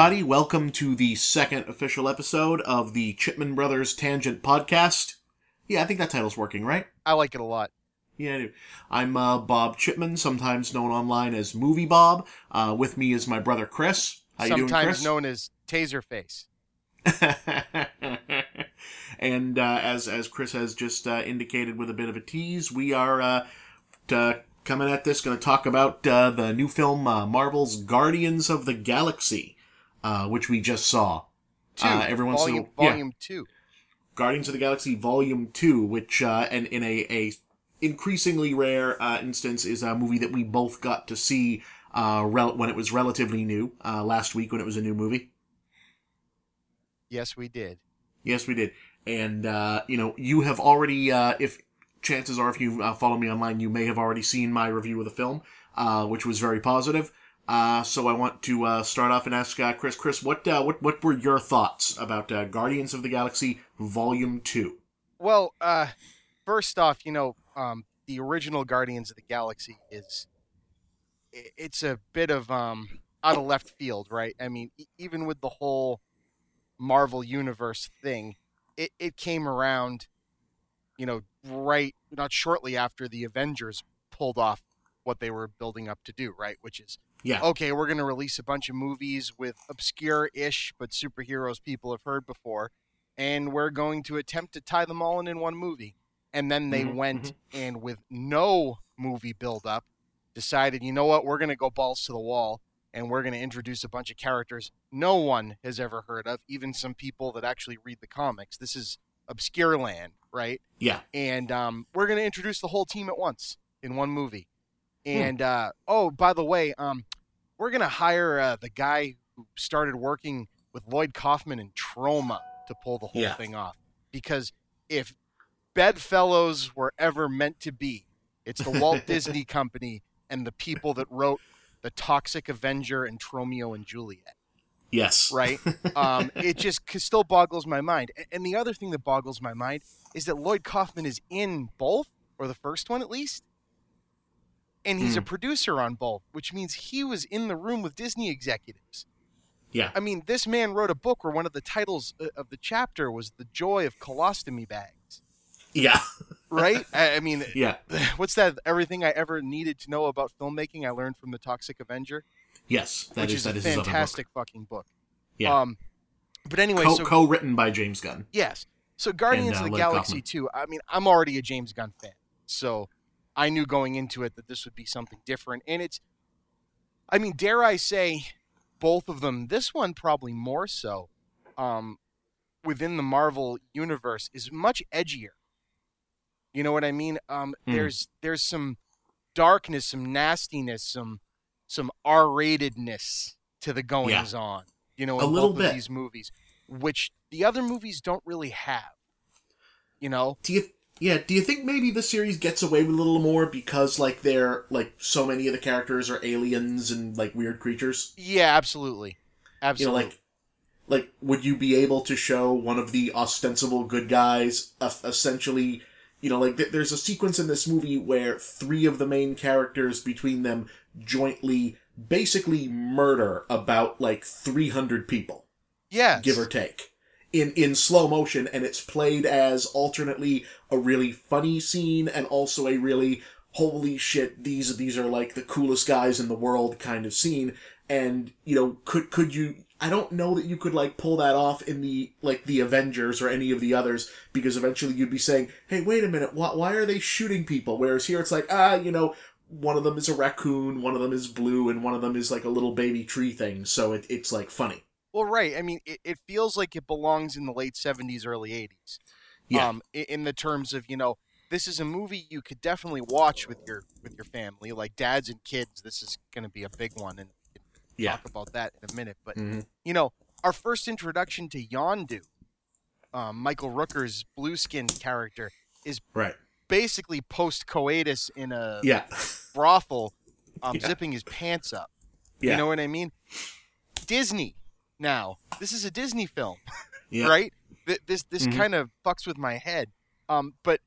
everybody. Welcome to the second official episode of the Chipman Brothers Tangent Podcast. Yeah, I think that title's working, right? I like it a lot. Yeah, I do. I'm uh, Bob Chipman, sometimes known online as Movie Bob. Uh, with me is my brother Chris. How you doing, Sometimes Chris? known as Taserface. and uh, as as Chris has just uh, indicated with a bit of a tease, we are uh, t- coming at this going to talk about uh, the new film uh, Marvel's Guardians of the Galaxy, uh, which we just saw. Two. Uh, every once in a- volume, yeah. volume two. Guardians of the Galaxy Volume Two, which uh, and in a, a increasingly rare uh, instance is a movie that we both got to see uh, rel- when it was relatively new uh, last week when it was a new movie. Yes, we did. Yes, we did. And, uh, you know, you have already, uh, if chances are, if you uh, follow me online, you may have already seen my review of the film, uh, which was very positive. Uh, so I want to uh, start off and ask uh, Chris. Chris, what, uh, what what were your thoughts about uh, Guardians of the Galaxy Volume Two? Well, uh, first off, you know, um, the original Guardians of the Galaxy is it's a bit of um, out of left field, right? I mean, even with the whole Marvel Universe thing, it, it came around, you know, right not shortly after the Avengers pulled off what they were building up to do, right? Which is Yeah. okay, we're going to release a bunch of movies with obscure ish but superheroes people have heard before, and we're going to attempt to tie them all in in one movie. And then they Mhm, went and, with no movie build up, decided, you know what, we're going to go balls to the wall and we're going to introduce a bunch of characters no one has ever heard of, even some people that actually read the comics. This is obscure land, right? Yeah. and um, we're going to introduce the whole team at once in one movie. And uh, oh, by the way, um, we're going to hire uh, the guy who started working with Lloyd Kaufman in Troma to pull the whole Yeah. thing off. Because if Bedfellows were ever meant to be, it's the Walt Disney Company and the people that wrote the Toxic Avenger and Tromeo and Juliet Yes. right? um, it just still boggles my mind. And the other thing that boggles my mind is that Lloyd Kaufman is in both, or the first one at least, and he's a Hmm. producer on both, which means he was in the room with Disney executives. Yeah. I mean, this man wrote a book where one of the titles uh, of the chapter was "The Joy of Colostomy Bags." Yeah. Right? I, I mean, Yeah. what's that? Everything I ever needed to know about filmmaking, I learned from the Toxic Avenger, Yes. That which is is, that a is other book. fantastic fucking book. Yeah. Um, but anyway, Co- so co-written by James Gunn. Yes. So Guardians And, uh, of the Galaxy Kaufman. 2, I mean, I'm already a James Gunn fan. So I knew going into it that this would be something different. And it's, I mean, dare I say, both of them, this one probably more so, um, within the Marvel universe, is much edgier. You know what I mean? Um, Hmm. There's there's some darkness, some nastiness, some some R-ratedness to the goings on. You know, A in little bit. of these movies, which the other movies don't really have. You know, Do you yeah, do you think maybe the series gets away with a little more because like they're like so many of the characters are aliens and like weird creatures? yeah, absolutely, Absolutely. You know, like like would you be able to show one of the ostensible good guys uh, essentially you know like th- there's a sequence in this movie where three of the main characters between them jointly basically murder about like 300 people yes, give or take in in slow motion and it's played as alternately a really funny scene and also a really holy shit these these are like the coolest guys in the world kind of scene and you know could could you I don't know that you could like pull that off in the like the Avengers or any of the others because eventually you'd be saying, "Hey, wait a minute, why, why are they shooting people?" Whereas here it's like, ah, you know, one of them is a raccoon, one of them is blue, and one of them is like a little baby tree thing, so it, it's like funny. Well, right. I mean, it, it feels like it belongs in the late '70s, early '80s. Yeah. Um, i- in the terms of you know, this is a movie you could definitely watch with your with your family, like dads and kids. This is going to be a big one, and we can Yeah. talk about that in a minute. But Mhm. you know, our first introduction to Yondu, um, Michael Rooker's blue skinned character, is Right. basically post coitus in a Yeah. brothel, um, Yeah. zipping his pants up. Yeah. You know what I mean? Disney. Now, this is a Disney film, Yeah. right? Th- This this Mhm. kind of fucks with my head. Um, but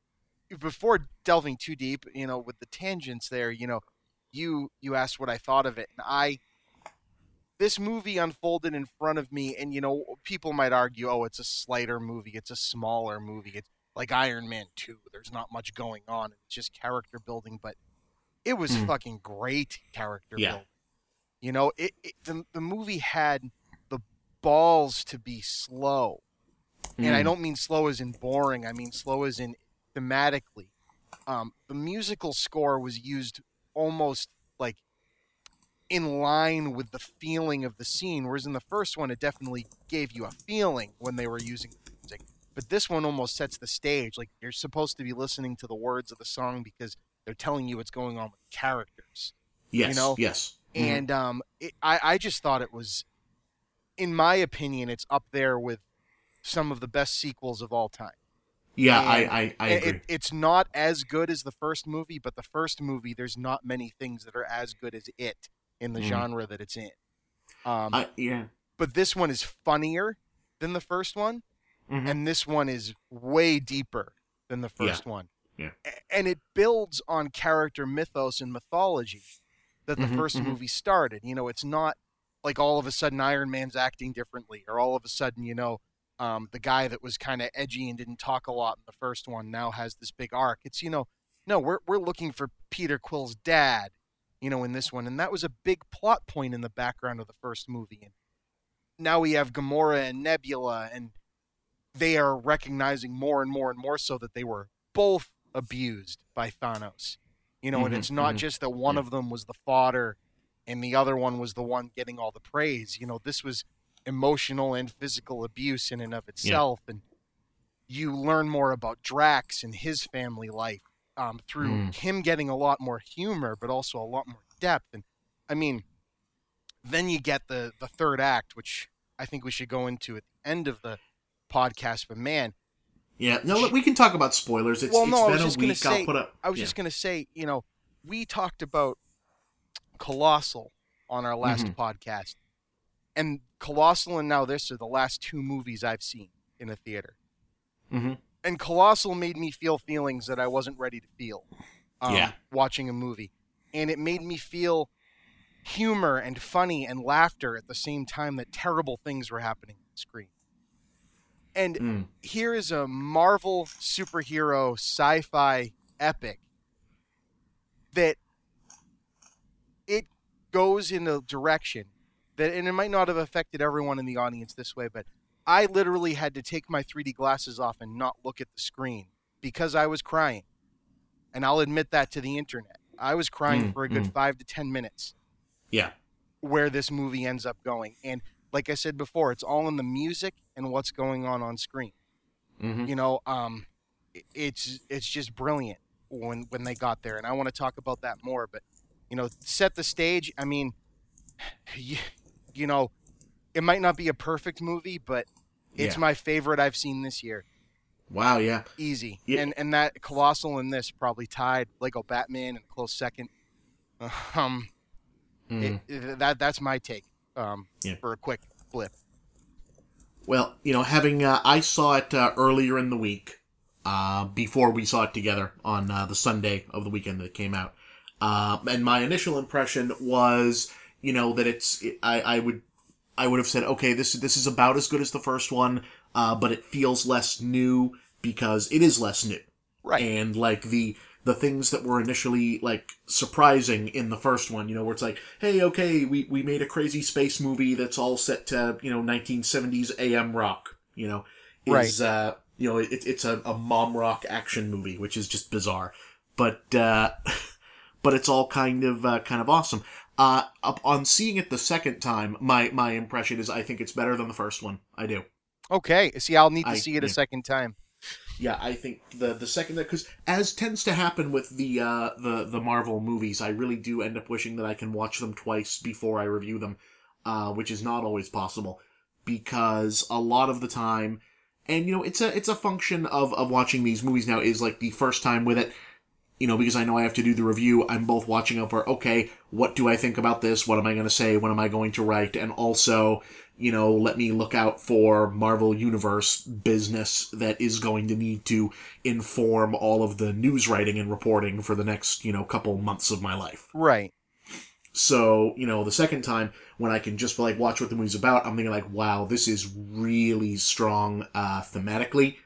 before delving too deep, you know, with the tangents there, you know, you you asked what I thought of it, and I. this movie unfolded in front of me, and you know, people might argue, oh, it's a slighter movie, it's a smaller movie, it's like Iron Man 2. There's not much going on, it's just character building, but it was Mm. fucking great character Yeah. building. You know, it, it the, the movie had the balls to be slow. And I Mm. don't mean slow as in boring, I mean slow as in thematically. Um, the musical score was used almost like in line with the feeling of the scene, whereas in the first one, it definitely gave you a feeling when they were using the music. But this one almost sets the stage. Like you're supposed to be listening to the words of the song because they're telling you what's going on with characters. yes, You know, yes. Mhm. And um, it, I, I just thought it was, in my opinion, it's up there with some of the best sequels of all time. yeah, and- I, I, I agree. it, it's not as good as the first movie, but the first movie, there's not many things that are as good as it in the Mhm. genre that it's in. Um, I, yeah. but this one is funnier than the first one, Mhm. and this one is way deeper than the Yeah. first one. Yeah. A- And it builds on character mythos and mythology that the Mhm, 1st mhm. movie started. You know, it's not like all of a sudden Iron Man's acting differently, or all of a sudden, you know, um, the guy that was kind of edgy and didn't talk a lot in the first one now has this big arc. It's you know, no, we're we're looking for Peter Quill's dad, you know, in this one, and that was a big plot point in the background of the first movie. And now we have Gamora and Nebula, and they are recognizing more and more and more so that they were both abused by Thanos. You know, and Mhm, it's not mhm. just that one Yeah. of them was the fodder and the other one was the one getting all the praise. You know, this was emotional and physical abuse in and of itself. And you learn more about Drax and his family life um, through Mm. him getting a lot more humor, but also a lot more depth. And I mean, then you get the the third act, which I think we should go into at the end of the podcast. But man, Yeah, no, look, we can talk about spoilers. It's, Well, it's no, I been was a just gonna week. say- I'll put up. I was yeah. just going to say, you know, we talked about Colossal on our last Mhm. podcast. And Colossal and now this are the last two movies I've seen in a theater. Mhm. And Colossal made me feel feelings that I wasn't ready to feel um, Yeah. watching a movie. And it made me feel humor and funny and laughter at the same time that terrible things were happening on the screen. And Mm. here is a Marvel superhero sci-fi epic that it goes in a direction that and it might not have affected everyone in the audience this way, but I literally had to take my 3D glasses off and not look at the screen because I was crying. And I'll admit that to the internet. I was crying Mm, for a good mm. 5 to 10 minutes Yeah. where this movie ends up going. And like I said before, it's all in the music and what's going on on screen. hmm You know, um, it's it's just brilliant when when they got there, and I want to talk about that more. But you know, set the stage. I mean, you, you know, it might not be a perfect movie, but it's Yeah. my favorite I've seen this year. Wow. Yeah. Easy, Yeah. and and that colossal and this probably tied Lego Batman in close second. Um, Mm. it, it- that that's my take. Um, Yeah. for a quick flip. Well, you know, having uh, I saw it uh, earlier in the week, uh, before we saw it together on uh, the Sunday of the weekend that it came out, uh, and my initial impression was, you know, that it's I, I would I would have said, okay, this this is about as good as the first one, uh, but it feels less new because it is less new, Right. and like the the things that were initially like surprising in the first one, you know, where it's like, hey, okay, we, we made a crazy space movie that's all set to, you know, 1970s AM rock, you know, is, uh, you know, it, it's a, a mom rock action movie, which is just bizarre. But, uh, but it's all kind of, uh, kind of awesome. Uh, up on seeing it the second time, my, my impression is I think it's better than the first one. I do. Okay. See, I'll need to I- see it a second time. Yeah, I think the the second that because as tends to happen with the uh, the the Marvel movies, I really do end up wishing that I can watch them twice before I review them, uh, which is not always possible because a lot of the time, and you know, it's a it's a function of of watching these movies now is like the first time with it. You know, because I know I have to do the review, I'm both watching out for, okay, what do I think about this? What am I going to say? What am I going to write? And also, you know, let me look out for Marvel Universe business that is going to need to inform all of the news writing and reporting for the next, you know, couple months of my life. Right. So, you know, the second time when I can just like watch what the movie's about, I'm thinking like, wow, this is really strong uh, thematically.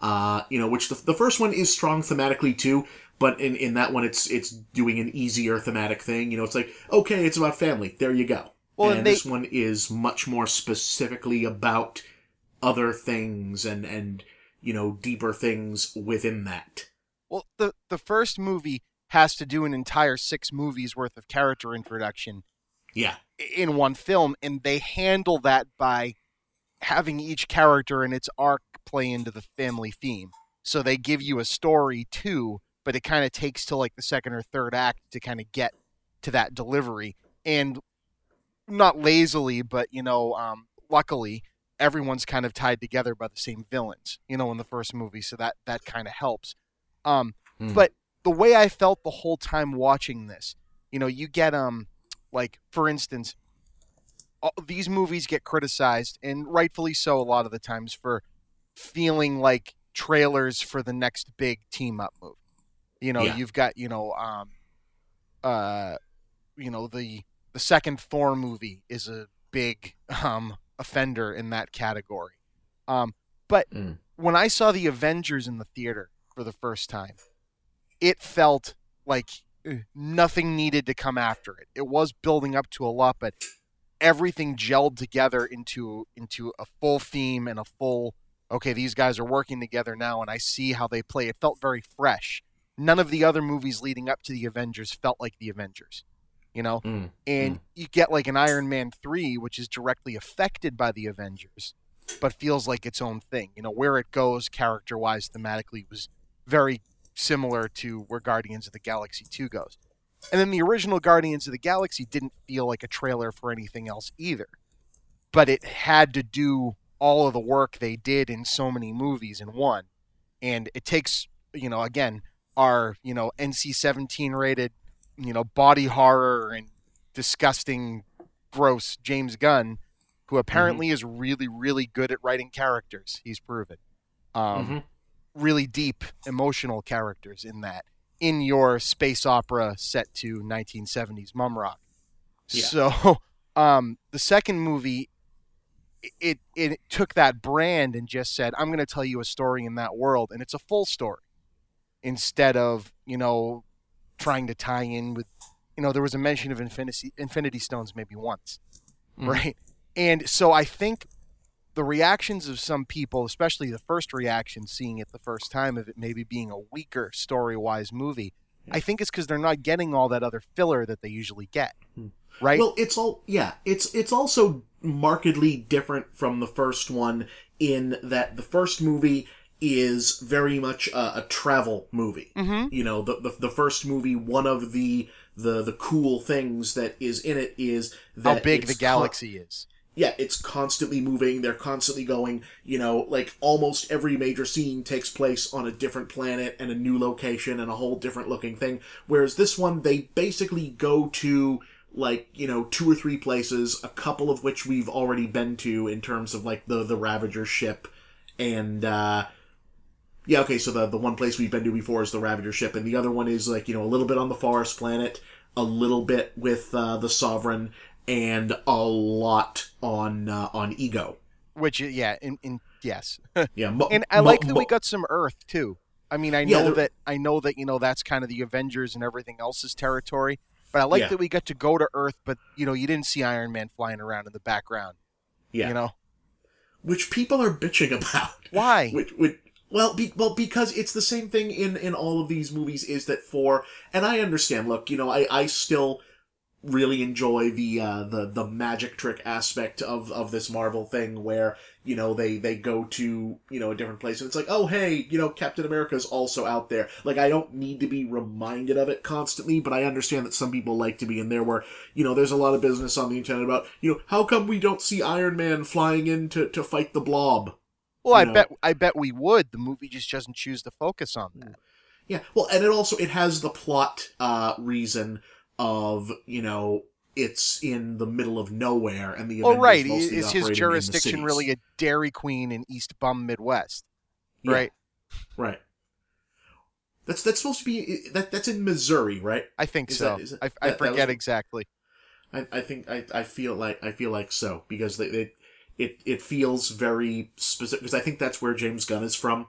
Uh, you know, which the, the first one is strong thematically too, but in, in that one it's it's doing an easier thematic thing. You know, it's like, okay, it's about family. There you go. Well, and they- this one is much more specifically about other things and and you know deeper things within that. Well, the the first movie has to do an entire six movies worth of character introduction Yeah. in one film, and they handle that by having each character and its arc play into the family theme. So they give you a story too, but it kind of takes to like the second or third act to kind of get to that delivery. And not lazily, but you know, um, luckily, everyone's kind of tied together by the same villains. You know, in the first movie, so that that kind of helps. Um, Hmm. But the way I felt the whole time watching this, you know, you get um, like for instance, all, these movies get criticized, and rightfully so, a lot of the times for feeling like trailers for the next big team up movie. You know, Yeah. you've got you know, um, uh, you know the the second Thor movie is a big um offender in that category. Um, but Mm. when I saw the Avengers in the theater for the first time, it felt like eh, nothing needed to come after it. It was building up to a lot, but everything gelled together into into a full theme and a full okay, these guys are working together now and I see how they play. It felt very fresh. None of the other movies leading up to the Avengers felt like the Avengers. You know? Mm. And you get like an Iron Man 3 which is directly affected by the Avengers but feels like its own thing. You know, where it goes character-wise thematically was very similar to where Guardians of the Galaxy 2 goes. And then the original Guardians of the Galaxy didn't feel like a trailer for anything else either. But it had to do all of the work they did in so many movies in one. And it takes, you know, again, our, you know, NC-17 rated, you know, body horror and disgusting gross James Gunn, who apparently is really, really good at writing characters. He's proven. Um, Mhm. Really deep emotional characters in that in your space opera set to 1970s mum rock. Yeah. So, um, the second movie, it it took that brand and just said, "I'm going to tell you a story in that world," and it's a full story instead of you know trying to tie in with you know there was a mention of infinity infinity stones maybe once Mhm. right and so i think the reactions of some people especially the first reaction seeing it the first time of it maybe being a weaker story wise movie i think it's because they're not getting all that other filler that they usually get Hmm. right Well, it's all yeah. It's it's also markedly different from the first one in that the first movie is very much a, a travel movie. mm-hmm. You know, the, the the first movie, one of the the the cool things that is in it is that how big the it's con- galaxy is yeah, it's constantly moving. They're constantly going. You know, like almost every major scene takes place on a different planet and a new location and a whole different looking thing. Whereas this one, they basically go to like you know two or three places, a couple of which we've already been to in terms of like the the Ravager ship and. uh yeah, okay, so the the one place we've been to before is the Ravager ship, and the other one is like, you know, a little bit on the Forest planet, a little bit with uh, the Sovereign, and a lot on uh, on Ego. which yeah in, in yes Yeah, mo- and i mo- like that we got some earth too i mean i know there- that i know that you know that's kind of the avengers and everything else's territory but i like Yeah. that we got to go to earth but you know you didn't see iron man flying around in the background Yeah. you know which people are bitching about. why Which, which well, be, well, because it's the same thing in in all of these movies. Is that for? And I understand. Look, you know, I I still really enjoy the uh, the the magic trick aspect of of this Marvel thing, where you know they they go to you know a different place, and it's like, oh hey, you know, Captain America's also out there. Like I don't need to be reminded of it constantly, but I understand that some people like to be in there. Where you know, there's a lot of business on the internet about you know how come we don't see Iron Man flying in to to fight the Blob. Well i know. bet i bet we would. The movie just doesn't choose to focus on that. Yeah, well, and it also it has the plot uh, reason of you know it's in the middle of nowhere, and the oh right mostly is his operating in the jurisdiction really a dairy queen in east bum midwest Yeah, right? Right. That's that's supposed to be that that's in Missouri, right? i think Is so. that- is I, I that- that was- forget exactly. I, I think I, I feel like I feel like so because they, they it it feels very specific because I think that's where James Gunn is from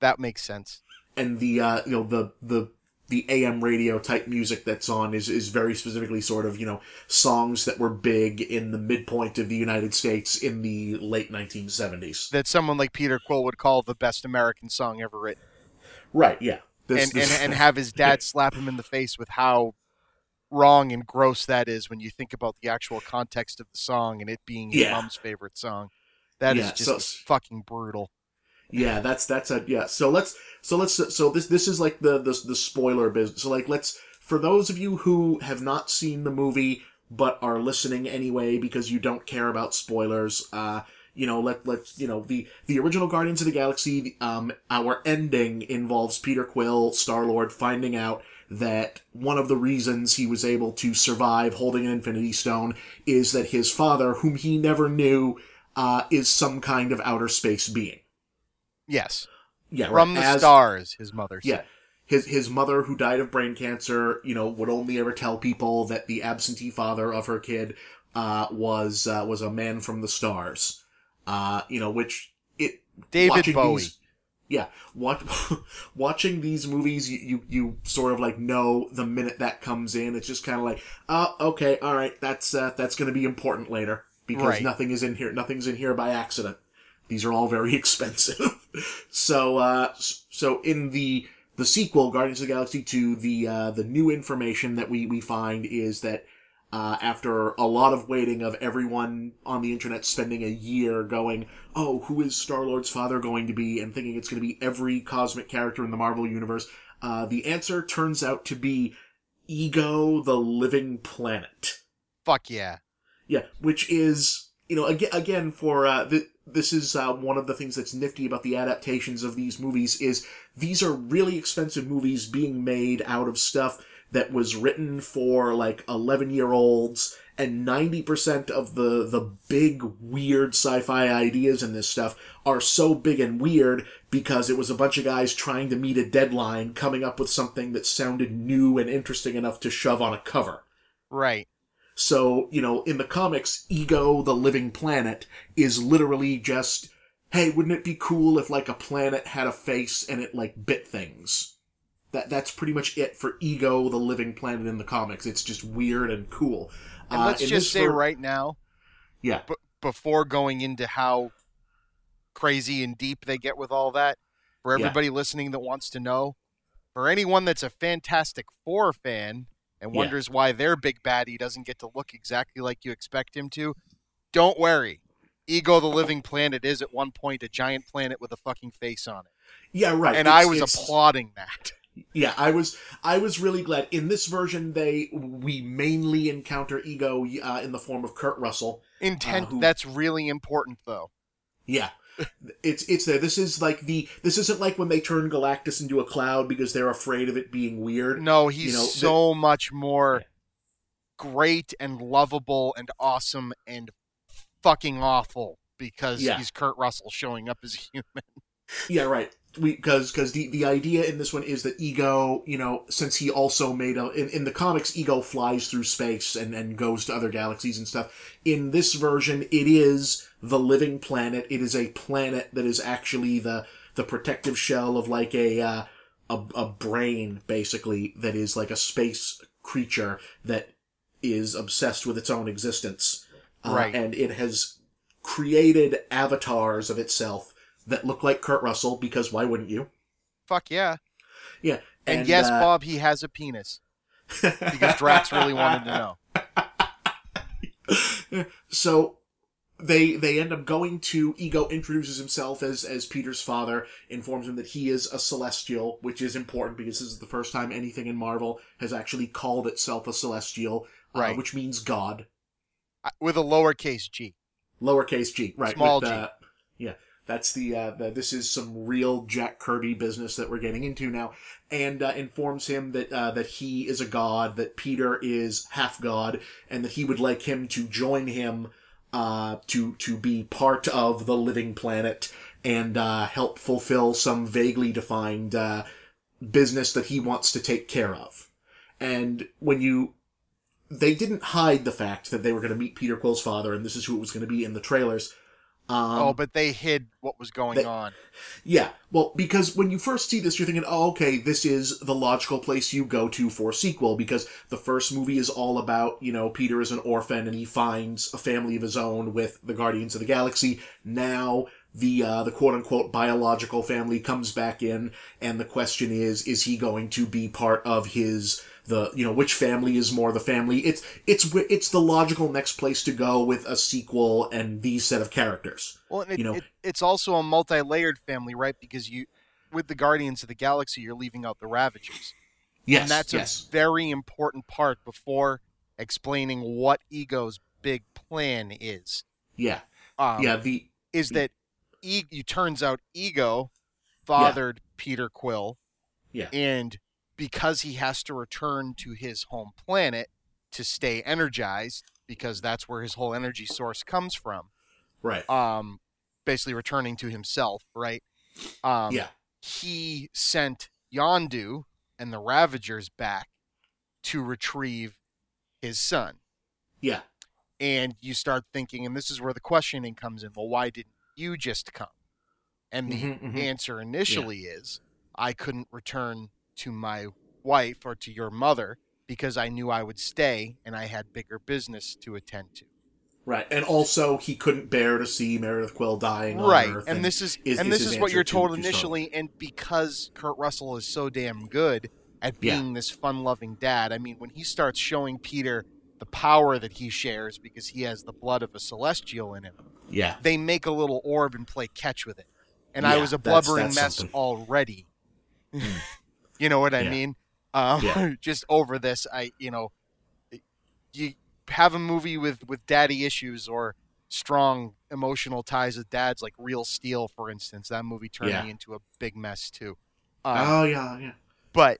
That makes sense. and the uh, you know the the the AM radio type music that's on is is very specifically sort of you know songs that were big in the midpoint of the United States in the late 1970s. That someone like Peter Quill would call the best American song ever written, Right? Yeah. This- and, this- and and have his dad slap him in the face with how wrong and gross that is when you think about the actual context of the song and it being his Yeah. mom's favorite song. That is Yeah, just so- fucking brutal. Yeah, that's that's a yeah. So let's so let's so this this is like the the the spoiler business. So like let's for those of you who have not seen the movie but are listening anyway because you don't care about spoilers. Uh, you know, let let you know the the original Guardians of the Galaxy. Um, our ending involves Peter Quill, Star Lord, finding out that one of the reasons he was able to survive holding an Infinity Stone is that his father, whom he never knew, uh, is some kind of outer space being. Yes, Yeah, from right, the as- stars, his mother. Yeah. said. His his mother, who died of brain cancer, you know, would only ever tell people that the absentee father of her kid uh, was uh, was a man from the stars. Uh, you know, which it David Bowie. these- yeah, watch, watching these movies, you, you you sort of like know the minute that comes in. It's just kind of like, oh, okay, all right, that's uh, that's going to be important later because Right. nothing is in here. Nothing's in here by accident. These are all very expensive. so uh, so in the the sequel, Guardians of the Galaxy 2, the uh, the new information that we we find is that uh, after a lot of waiting of everyone on the internet spending a year going, oh, who is Star Lord's father going to be, and thinking it's going to be every cosmic character in the Marvel universe, uh, the answer turns out to be Ego, the Living Planet. Fuck yeah. Yeah, which is you know again again for uh, th- this is uh, one of the things that's nifty about the adaptations of these movies is these are really expensive movies being made out of stuff that was written for like 11 year olds and 90% of the the big weird sci-fi ideas in this stuff are so big and weird because it was a bunch of guys trying to meet a deadline coming up with something that sounded new and interesting enough to shove on a cover Right. so, you know, in the comics, Ego, the living planet, is literally just, hey, wouldn't it be cool if like a planet had a face and it like bit things? That that's pretty much it for Ego, the living planet in the comics. It's just weird and cool. And Uh, let's just say ver- right now, yeah, b- before going into how crazy and deep they get with all that, for Yeah. everybody listening that wants to know, for anyone that's a Fantastic Four fan and Yeah. wonders why their big baddie doesn't get to look exactly like you expect him to, don't worry. Ego the Living Planet is at one point a giant planet with a fucking face on it. yeah, right. And It's- I was applauding that. Yeah, I was I was really glad in this version they we mainly encounter Ego uh, in the form of Kurt Russell. Intent who- that's really important though. Yeah. It's it's there. This is like the this isn't like when they turn Galactus into a cloud because they're afraid of it being weird. No, he's You know, the- so much more great and lovable and awesome and fucking awful because Yeah. he's Kurt Russell showing up as a human. Yeah, right. We because because the the idea in this one is that Ego, you know, since he also made a in, in the comics, Ego flies through space and and goes to other galaxies and stuff. In this version, it is the living planet. It is a planet that is actually the the protective shell of like a uh, a a brain, basically that is like a space creature that is obsessed with its own existence. Uh, Right. And it has created avatars of itself that look like Kurt Russell because why wouldn't you? Fuck yeah. Yeah. And, yes, uh, Bob, he has a penis because Drax really wanted to know. so they they end up going to Ego introduces himself as as Peter's father, informs him that he is a celestial, which is important because this is the first time anything in Marvel has actually called itself a celestial, uh, Right. which means God. Uh, With a lowercase g. lowercase g, right? Small with, g. uh, yeah, that's the, uh, the. This is some real Jack Kirby business that we're getting into now, and uh, informs him that uh, that he is a god, that Peter is half god, and that he would like him to join him uh, to to be part of the living planet and uh, help fulfill some vaguely defined uh, business that he wants to take care of. And when you they didn't hide the fact that they were going to meet Peter Quill's father, and this is who it was going to be in the trailers. Um, oh, but they hid what was going they- on. Yeah, well, because when you first see this, you're thinking, oh, okay, this is the logical place you go to for a sequel, because the first movie is all about, you know, Peter is an orphan and he finds a family of his own with the Guardians of the Galaxy. Now, the, uh, the quote unquote biological family comes back in, and the question is, is he going to be part of his, the, you know, which family is more the family? It's, it's, it's the logical next place to go with a sequel and these set of characters. Well, it, you know- it, it's also a multi-layered family, right? Because you, with the Guardians of the Galaxy, you're leaving out the Ravagers, Yes, and that's yes. a very important part before explaining what Ego's big plan is. yeah, Um, yeah, the, is that e- it turns out Ego fathered Peter Quill, Yeah. and because he has to return to his home planet to stay energized, because that's where his whole energy source comes from. right. Um, basically returning to himself, right? Um, yeah. he sent Yondu and the Ravagers back to retrieve his son. Yeah. And you start thinking, and this is where the questioning comes in. Well, why didn't you just come? And the Mhm, mhm. answer initially is, I couldn't return to my wife or to your mother because I knew I would stay and I had bigger business to attend to. Right. And also he couldn't bear to see Meredith Quill dying right on Earth. and this is, is- and is this his is what you're told to initially and because kurt russell is so damn good at Yeah. being this fun-loving dad i mean when he starts showing peter the power that he shares because he has the blood of a celestial in him Yeah. they make a little orb and play catch with it and i was a blubbering that's mess something. already hmm. you know what i Yeah. mean um, Yeah. just over this i you know you have a movie with with daddy issues or strong emotional ties with dads like real steel for instance that movie turned Yeah. me into a big mess too um, oh yeah, yeah. but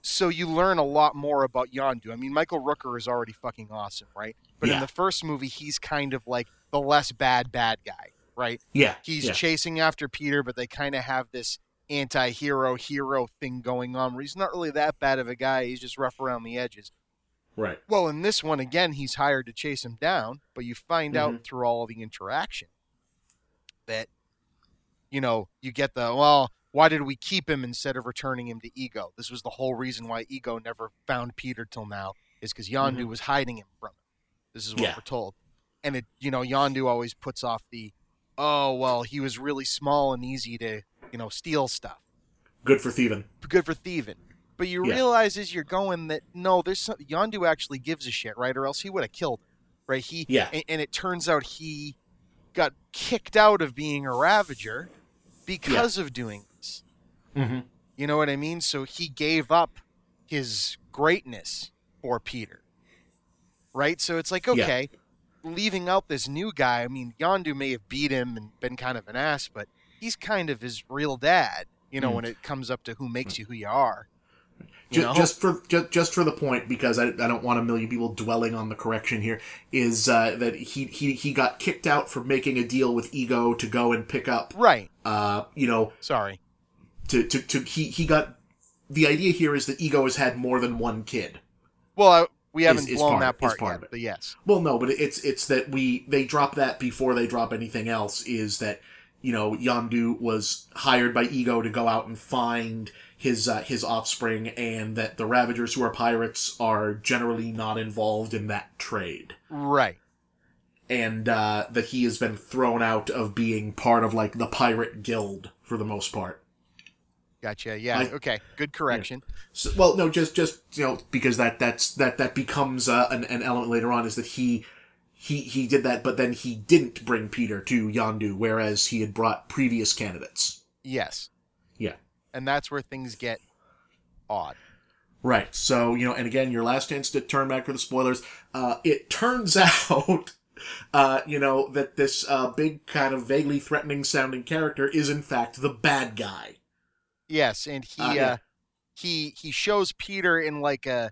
so you learn a lot more about Yondu. I mean, Michael Rooker is already fucking awesome, right? But in the first movie, he's kind of like the less bad bad guy, right? Yeah. He's yeah. chasing after Peter, but they kind of have this anti-hero hero thing going on where he's not really that bad of a guy. He's just rough around the edges. right. Well, in this one again, he's hired to chase him down, but you find Mm-hmm. out through all the interaction that you know, you get the well, why did we keep him instead of returning him to Ego? This was the whole reason why Ego never found Peter till now is cuz Yondu Mhm. was hiding him from him. This is what Yeah. we're told. And it, you know, Yondu always puts off the oh, well, he was really small and easy to, you know, steal stuff Good for thieving. good for thieving. But you Yeah. realize as you're going that no, there's some, Yondu actually gives a shit, right? Or else he would have killed, her, right? He Yeah. and, and it turns out he got kicked out of being a Ravager because of doing this. Mm-hmm. You know what I mean? So he gave up his greatness for Peter, right? So it's like Yeah. okay, leaving out this new guy. I mean, Yondu may have beat him and been kind of an ass, but he's kind of his real dad. You know, Mm. when it comes up to who makes you who you are. You Just, just for just, just for the point, because I, I don't want a million people dwelling on the correction here, is uh, that he, he he got kicked out for making a deal with Ego to go and pick up, right. uh, you know, Sorry. to, to, to he he got. The idea here is that Ego has had more than one kid. Well, I, we haven't is blown part- that is part, part yet, of it. but yes. Well, no, but it's it's that we they drop that before they drop anything else. Is that you know Yondu was hired by Ego to go out and find his uh, his offspring, and that the Ravagers, who are pirates, are generally not involved in that trade, Right. and uh, that he has been thrown out of being part of like the pirate guild for the most part. Gotcha. Yeah. I- okay. Good correction. So, well, no, just just you know because that that's that that becomes uh, an, an element later on is that he he he did that, but then he didn't bring Peter to Yondu, whereas he had brought previous candidates. Yes. Yeah. And that's where things get odd. Right. So you know, and again, your last chance to turn back for the spoilers. Uh, it turns out. Uh, you know that this uh, big kind of vaguely threatening sounding character is in fact the bad guy. Yes, and he Uh, uh, yeah. he he shows Peter in like a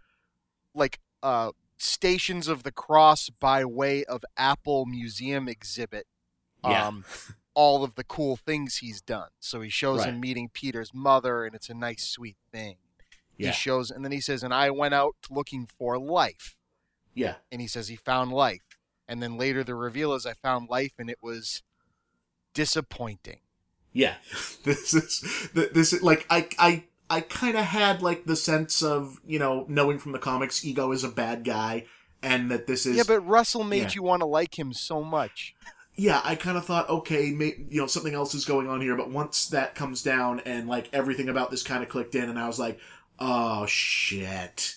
like uh Stations of the Cross by way of Apple Museum exhibit. Yeah. Um all of the cool things he's done. So he shows him meeting Peter's mother and it's a nice sweet thing. Yeah. He shows and then he says and I went out looking for life. Yeah. And he says he found life. And then later the reveal is I found life and it was disappointing. Yeah. this is this is like I I I kind of had like the sense of, you know, knowing from the comics Ego is a bad guy and that this is Yeah, but Russell made Yeah. you want to like him so much. yeah, I kind of thought, okay, may, you know, something else is going on here. But once that comes down and like everything about this kind of clicked in, and I was like, oh shit,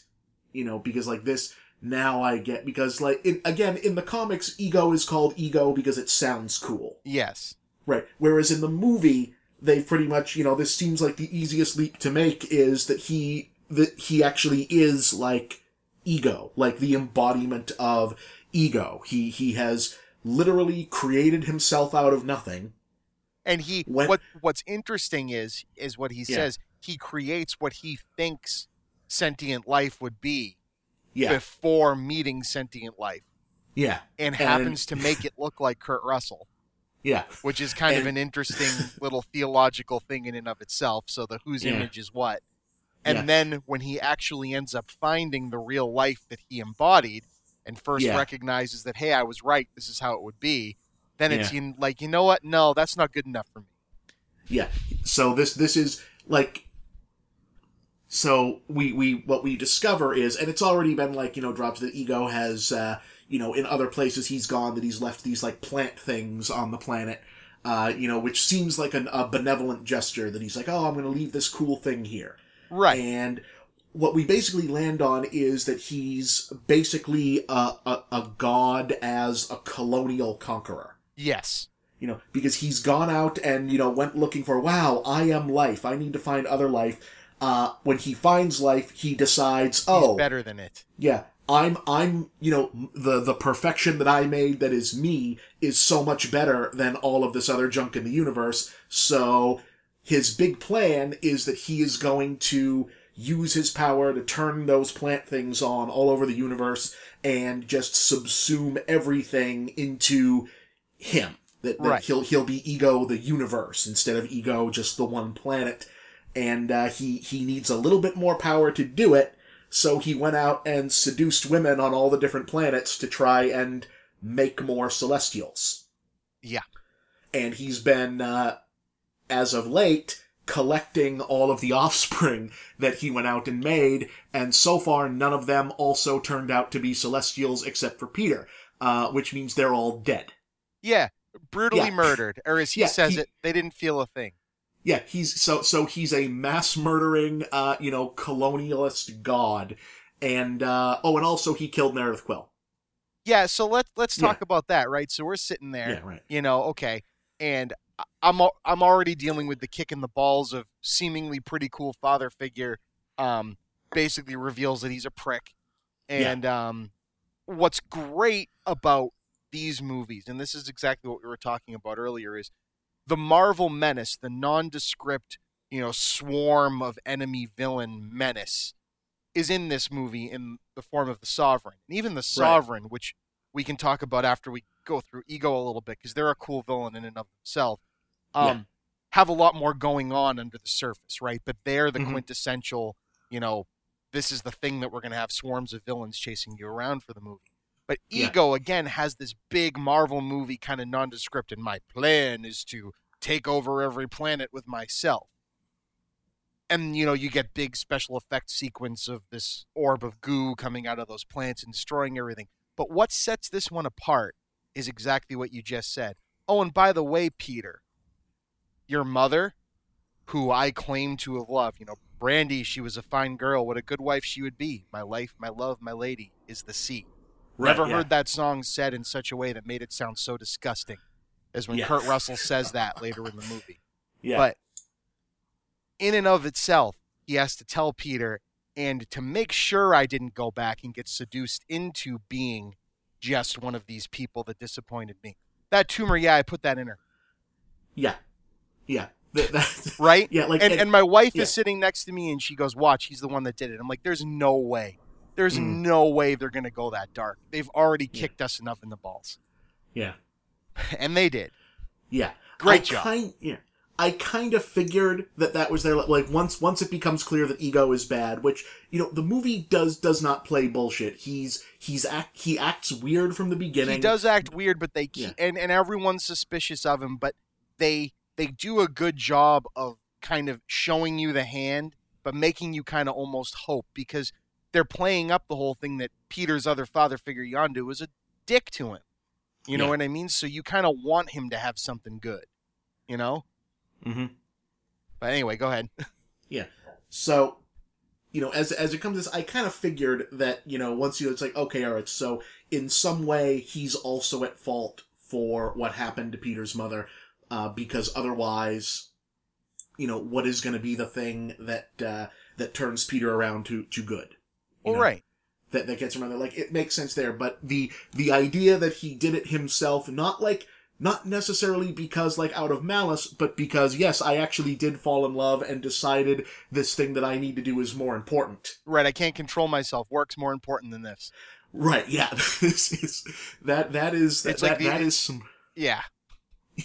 you know, because like this now I get because like in, again in the comics, ego is called ego because it sounds cool, Yes. right? Whereas in the movie, they pretty much, you know, this seems like the easiest leap to make is that he that he actually is like ego, like the embodiment of ego. He he has literally created himself out of nothing. And he When- what what's interesting is is what he Yeah. says he creates what he thinks sentient life would be Yeah, before meeting sentient life yeah, and And- happens to make it look like Kurt Russell, yeah, which is kind of an interesting little theological thing in and of itself. So the whose Yeah. image is what. And Yeah. then when he actually ends up finding the real life that he embodied and first Yeah. recognizes that hey, I was right, this is how it would be, then it's in, like, you know what? No, that's not good enough for me. yeah. So this this is like. So we we what we discover is, and it's already been like you know dropped the ego has uh, you know in other places he's gone that he's left these like plant things on the planet. Uh, you know, which seems like an, a benevolent gesture that he's like, oh, I'm going to leave this cool thing here. Right. And what we basically land on is that he's basically a, a, a god as a colonial conqueror. yes. You know, because he's gone out and, you know, went looking for, wow, I am life. I need to find other life. Uh, when he finds life, he decides, He's oh, better than it. yeah, I'm, I'm, you know, the, the perfection that I made that is me is so much better than all of this other junk in the universe. So his big plan is that he is going to use his power to turn those plant things on all over the universe and just subsume everything into him. That, that Right. he'll he'll be ego the universe instead of ego just the one planet. And uh, he he needs a little bit more power to do it. So he went out and seduced women on all the different planets to try and make more Celestials. Yeah. And he's been, uh, as of late, collecting all of the offspring that he went out and made, and so far none of them also turned out to be Celestials except for Peter, uh, which means they're all dead. Yeah. Brutally Yeah. murdered. Or as he Yeah, says he- it, they didn't feel a thing. Yeah, he's so so he's a mass murdering, uh, you know, colonialist god, and uh, oh, and also he killed Meredith Quill. Yeah, so let's let's talk Yeah. about that, right? So we're sitting there, Yeah, right. you know, okay, and I'm I'm already dealing with the kick in the balls of seemingly pretty cool father figure, um, basically reveals that he's a prick, Yeah. and um, what's great about these movies, and this is exactly what we were talking about earlier, is the Marvel menace, the nondescript, you know, swarm of enemy villain menace, is in this movie in the form of the Sovereign, and even the Sovereign, which we can talk about after we go through Ego a little bit, because they're a cool villain in and of themselves. Um, Yeah. Have a lot more going on under the surface, right? But they're the Mhm. quintessential, you know, this is the thing that we're going to have swarms of villains chasing you around for the movie. But Yeah. Ego again has this big Marvel movie kind of nondescript, and my plan is to take over every planet with myself. And you know, you get big special effects sequence of this orb of goo coming out of those plants and destroying everything. But what sets this one apart is exactly what you just said. Oh, and by the way, Peter, your mother, who I claim to have loved, you know, Brandy, she was a fine girl. What a good wife she would be. My life, my love, my lady is the sea. Never yeah. heard that song said in such a way that made it sound so disgusting as when Yeah. Kurt Russell says that later in the movie. Yeah, But in and of itself, he has to tell Peter, and to make sure I didn't go back and get seduced into being just one of these people that disappointed me. That tumor, yeah, I put that in her, yeah, yeah. That, right? yeah, like and, and- and my wife yeah. is sitting next to me and she goes, Watch, he's the one that did it. I'm like, There's no way. There's Mm. no way they're going to go that dark. They've already Yeah. kicked us enough in the balls. yeah, And they did. yeah. Great I job. Kind, yeah, I kind of figured that that was there. Like once once it becomes clear that ego is bad, which you know the movie does does not play bullshit. He's he's act he acts weird from the beginning. He does act weird, but they keep, Yeah. and and everyone's suspicious of him, but they they do a good job of kind of showing you the hand, but making you kind of almost hope because they're playing up the whole thing that Peter's other father figure Yondu was a dick to him. You know Yeah. what I mean? So you kind of want him to have something good, you know. Mm-hmm. But anyway, go ahead. Yeah. So, you know, as as it comes to this, I kind of figured that you know once you it's like okay, all right. So in some way, he's also at fault for what happened to Peter's mother, uh, because otherwise, you know, what is going to be the thing that uh, that turns Peter around to to good? Know? right. that that gets around there. Like it makes sense there, but the the idea that he did it himself, not like not necessarily because like out of malice, but because yes, I actually did fall in love and decided this thing that I need to do is more important. Right. I can't control myself. Work's more important than this. Right? Yeah. this is that that is that like that, the- that is some Yeah.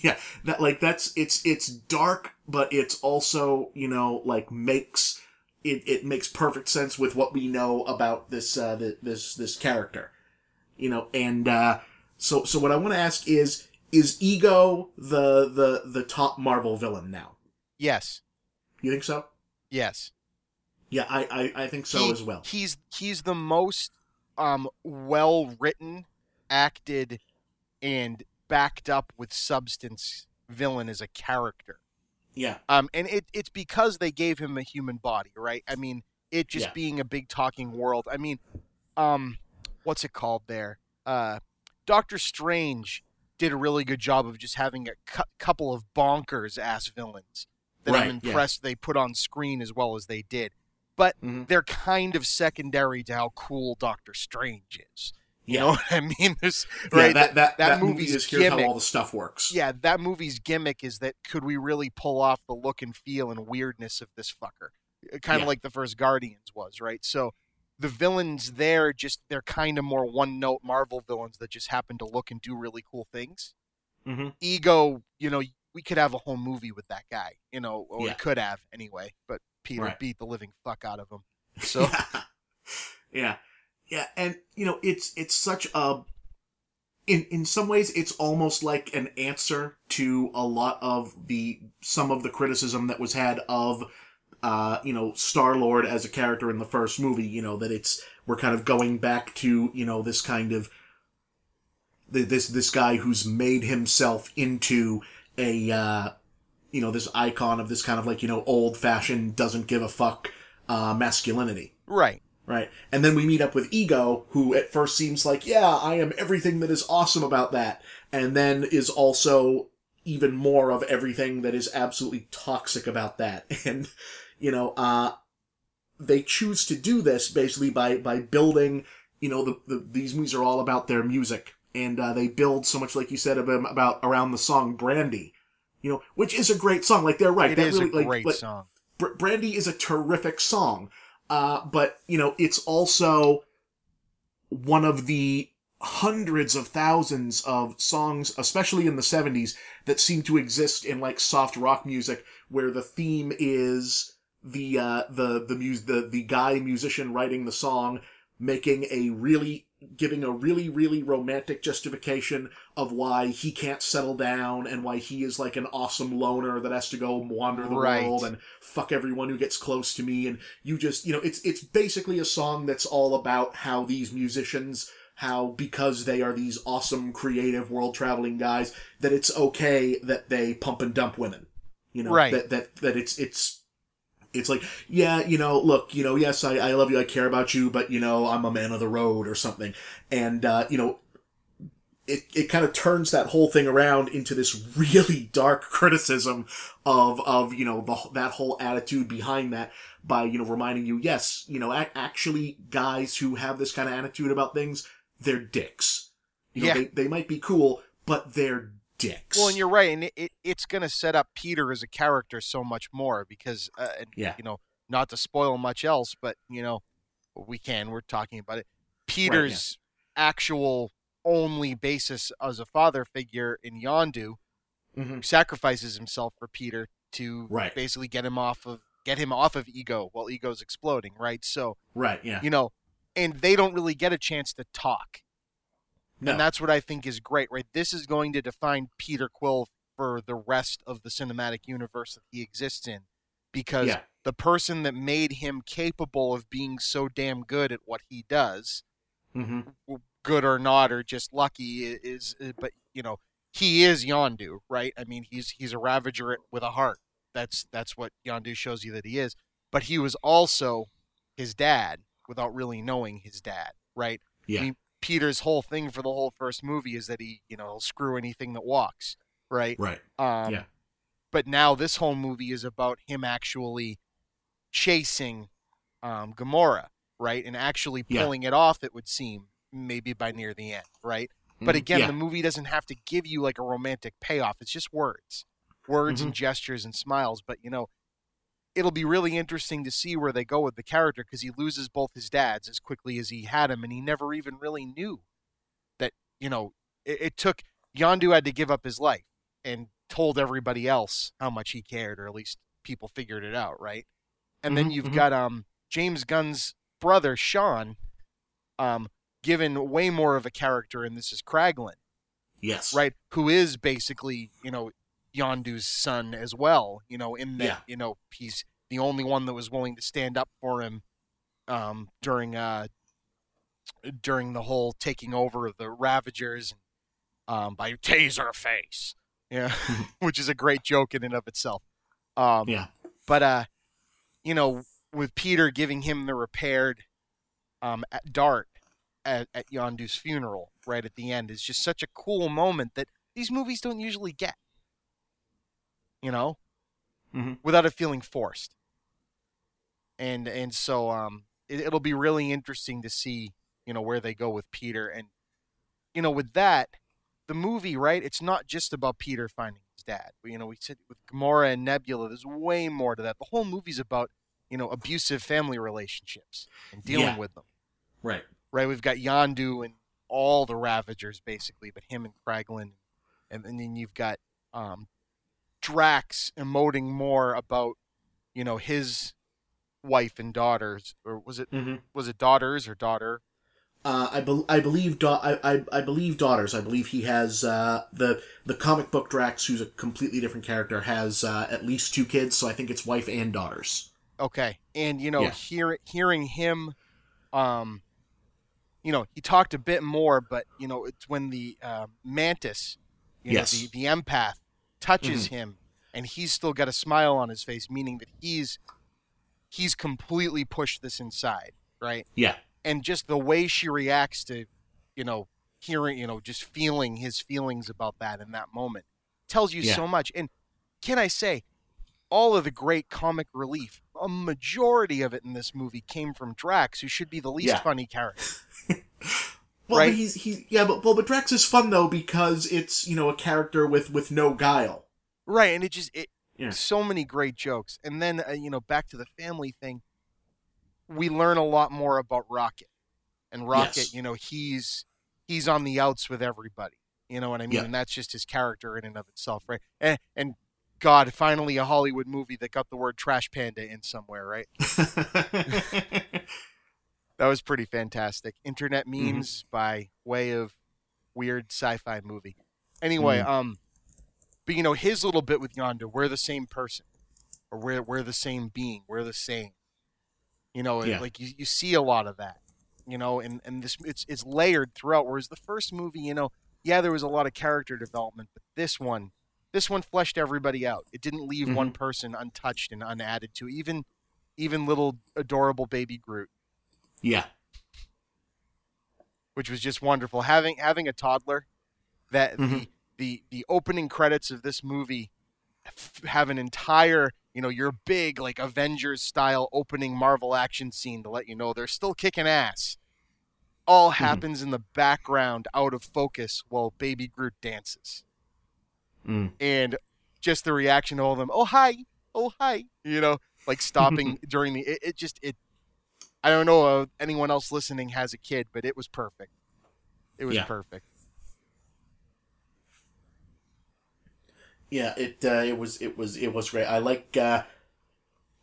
yeah that like that's it's it's dark, but it's also you know like makes. It, it makes perfect sense with what we know about this uh, th- this this character, you know. And uh, so so what I want to ask is is Ego the the the top Marvel villain now? Yes. You think so? Yes. Yeah, I I, I think so He- as well. He's he's the most um well written, acted, and backed up with substance villain as a character. Yeah, Um, and it it's because they gave him a human body, right? I mean, it just Yeah. being a big talking world. I mean, um, what's it called there? Uh, Doctor Strange did a really good job of just having a cou- couple of bonkers ass villains that I'm Right, yeah. impressed they put on screen as well as they did. But Mhm. they're kind of secondary to how cool Doctor Strange is. You Yeah. know what I mean? There's yeah. right. that, that, that that movie is here's how all the stuff works. yeah, that movie's gimmick is that could we really pull off the look and feel and weirdness of this fucker? Kind of Yeah. like the first Guardians was, right? So the villains there just they're kind of more one-note Marvel villains that just happen to look and do really cool things. Mm-hmm. Ego, you know, we could have a whole movie with that guy, you know, or Yeah. we could have anyway, but Peter Right. beat the living fuck out of him. So yeah, yeah, and you know, it's it's such a in in some ways it's almost like an answer to a lot of the some of the criticism that was had of uh you know Star Lord as a character in the first movie. You know that it's we're kind of going back to you know this kind of this this guy who's made himself into a uh you know this icon of this kind of like you know old fashioned doesn't give a fuck uh masculinity right. Right. And then we meet up with Ego, who at first seems like, yeah, I am everything that is awesome about that. And then is also even more of everything that is absolutely toxic about that. And, you know, uh, they choose to do this basically by, by building, you know, the, the, these movies are all about their music. And, uh, they build so much, like you said, about, about around the song Brandy, you know, which is a great song. Like, they're right. It that is really, a like- great like, song. Br- Brandy is a terrific song, uh, but you know it's also one of the hundreds of thousands of songs, especially in the '70s, that seem to exist in like soft rock music, where the theme is the uh, the the mus- the the guy musician writing the song making a really giving a really really romantic justification of why he can't settle down and why he is like an awesome loner that has to go wander the Right. world and fuck everyone who gets close to me and you just you know it's it's basically a song that's all about how these musicians how because they are these awesome creative world traveling guys that it's okay that they pump and dump women you know Right. that that that it's it's it's like yeah you know look you know yes I, I love you i care about you but you know i'm a man of the road or something and uh you know it, it kind of turns that whole thing around into this really dark criticism of of you know the, that whole attitude behind that by you know reminding you yes you know actually guys who have this kind of attitude about things they're dicks you know Yeah. they, they might be cool but they're dicks Well, and you're right, and it, it, it's going to set up Peter as a character so much more because, uh, and, Yeah. you know, not to spoil much else, but you know, we can. We're talking about it. Peter's actual only basis as a father figure in Yondu Mhm. sacrifices himself for Peter to Right. basically get him off of get him off of ego while ego's exploding, right? So Right. Yeah. you know, and they don't really get a chance to talk. No. And that's what I think is great, right? This is going to define Peter Quill for the rest of the cinematic universe that he exists in because Yeah. the person that made him capable of being so damn good at what he does, Mm-hmm. good or not or just lucky is uh, but you know, he is Yondu, right? I mean, he's he's a ravager with a heart. That's that's what Yondu shows you that he is. But he was also his dad without really knowing his dad, right? Yeah. I mean, Peter's whole thing for the whole first movie is that he, you know, screw anything that walks, right? Right. Um, Yeah. But now this whole movie is about him actually chasing um, Gamora, right, and actually Yeah. pulling it off. It would seem maybe by near the end, right? But Mhm. again, yeah. the movie doesn't have to give you like a romantic payoff. It's just words, words Mm-hmm. and gestures and smiles. But you know, it'll be really interesting to see where they go with the character because he loses both his dads as quickly as he had him, and he never even really knew that. You know, it, it took Yondu had to give up his life and told everybody else how much he cared, or at least people figured it out, right? And then Mhm, you've mhm. got um James Gunn's brother Sean, um, given way more of a character, and this is Kraglin yes. right? Who is basically, you know, Yondu's son as well. You know, in that, Yeah. you know, he's the only one that was willing to stand up for him um, during uh, during the whole taking over of the Ravagers um, by Taserface. Yeah, which is a great joke in and of itself. Um, Yeah. but uh, you know, with Peter giving him the repaired um, at dart at, at Yondu's funeral right at the end is just such a cool moment that these movies don't usually get. You know, Mhm. without it feeling forced. And and so um, it, it'll be really interesting to see you know where they go with Peter and you know with that the movie right it's not just about Peter finding his dad. You know we said with Gamora and Nebula there's way more to that. The whole movie's about you know abusive family relationships and dealing Yeah. with them Right. right? We've got Yondu and all the Ravagers basically, but him and Kraglin, and, and then you've got um, Drax emoting more about you know his wife and daughters, or was it Mm-hmm. was it daughters or daughter? Uh, I, bel I believe da- I, I I believe daughters. I believe he has uh, the the comic book Drax, who's a completely different character, has uh, at least two kids. So I think it's wife and daughters. Okay, and you know Yeah. hear, hearing him, um, you know he talked a bit more, but you know it's when the uh, Mantis, you Yes. Know the the empath touches mm-hmm. him, and he's still got a smile on his face, meaning that he's he's completely pushed this inside, right? Yeah. And just the way she reacts to, you know, hearing, you know, just feeling his feelings about that in that moment tells you Yeah. so much. And can I say, all of the great comic relief, a majority of it in this movie came from Drax, who should be the least Yeah. funny character. Well, Right? but he's he yeah, but well, but Drax is fun though because it's you know a character with with no guile. Right, and it just it Yeah. so many great jokes. And then uh, you know, back to the family thing, we learn a lot more about Rocket. And Rocket, Yes. you know, he's he's on the outs with everybody. You know what I mean? Yeah. And that's just his character in and of itself, right? And and God, finally a Hollywood movie that got the word trash panda in somewhere, right? That was pretty fantastic. Internet Mm-hmm. memes by way of weird sci-fi movie. Anyway, Mm-hmm. um, but you know his little bit with Yondu, we're the same person, or we're we're the same being, we're the same. You know, Yeah. like you, you see a lot of that. You know, and and this it's it's layered throughout. Whereas the first movie, you know, yeah, there was a lot of character development, but this one, this one fleshed everybody out. It didn't leave one Mm-hmm. person untouched and unadded to. Even even little adorable baby Groot yeah. which was just wonderful. Having having a toddler, that the, Mhm. the the opening credits of this movie have an entire you know your big like Avengers style opening Marvel action scene to let you know they're still kicking ass. All happens in the background, out of focus, while Baby Groot dances, Mm. and just the reaction of all of them. Oh hi, oh hi, you know, like stopping during the. It, it just it. I don't know if anyone else listening has a kid, but it was perfect. It was Yeah. perfect. Yeah, it uh, it was it was it was great. I like. Uh,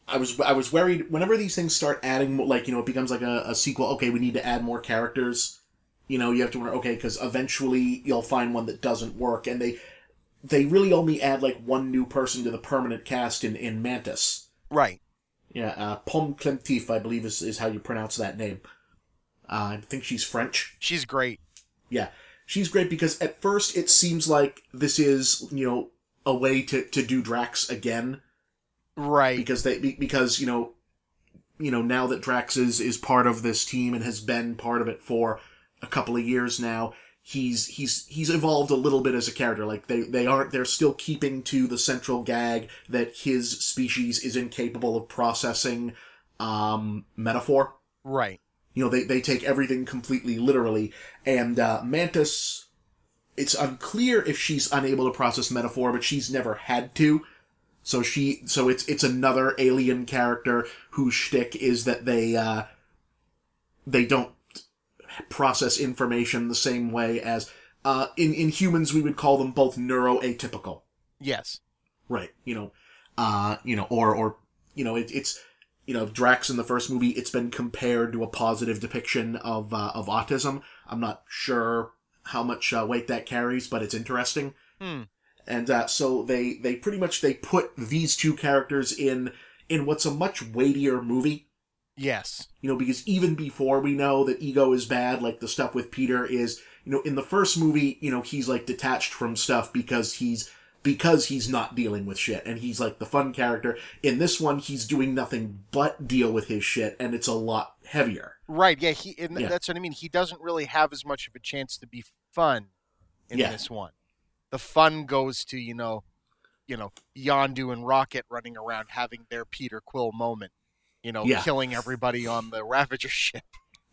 I was I was worried whenever these things start adding mo- like you know it becomes like a, a sequel. Okay, we need to add more characters. You know, you have to wonder. Okay, because eventually you'll find one that doesn't work, and they they really only add like one new person to the permanent cast in in Mantis. Right. Yeah, uh, Pomme Clemtif, I believe is is how you pronounce that name. Uh, I think she's French. She's great. Yeah, she's great because at first it seems like this is you know a way to to do Drax again Right. because they because you know you know now that Drax is is part of this team and has been part of it for a couple of years now he's he's he's evolved a little bit as a character. Like they they aren't they're still keeping to the central gag that his species is incapable of processing um metaphor. Right. you know they they take everything completely literally. And uh mantis it's unclear if she's unable to process metaphor but she's never had to. So she so it's it's another alien character whose shtick is that they uh they don't process information the same way as uh in in humans we would call them both neuroatypical Yes. Right. You know, uh, you know, or, or, you know, it, it's, you know, Drax in the first movie, it's been compared to a positive depiction of, uh, of autism. I'm not sure how much uh, weight that carries, but it's interesting. Hmm. And, uh, so they, they pretty much, they put these two characters in, in what's a much weightier movie. Yes. You know, because even before we know that ego is bad, like the stuff with Peter is, you know, in the first movie, you know, he's like detached from stuff because he's, because he's not dealing with shit and he's like the fun character. In this one, he's doing nothing but deal with his shit and it's a lot heavier. Right. Yeah. He. And Yeah. that's what I mean. He doesn't really have as much of a chance to be fun in Yeah. this one. The fun goes to you know, you know, Yondu and Rocket running around having their Peter Quill moment. You know, Yeah. killing everybody on the Ravager ship.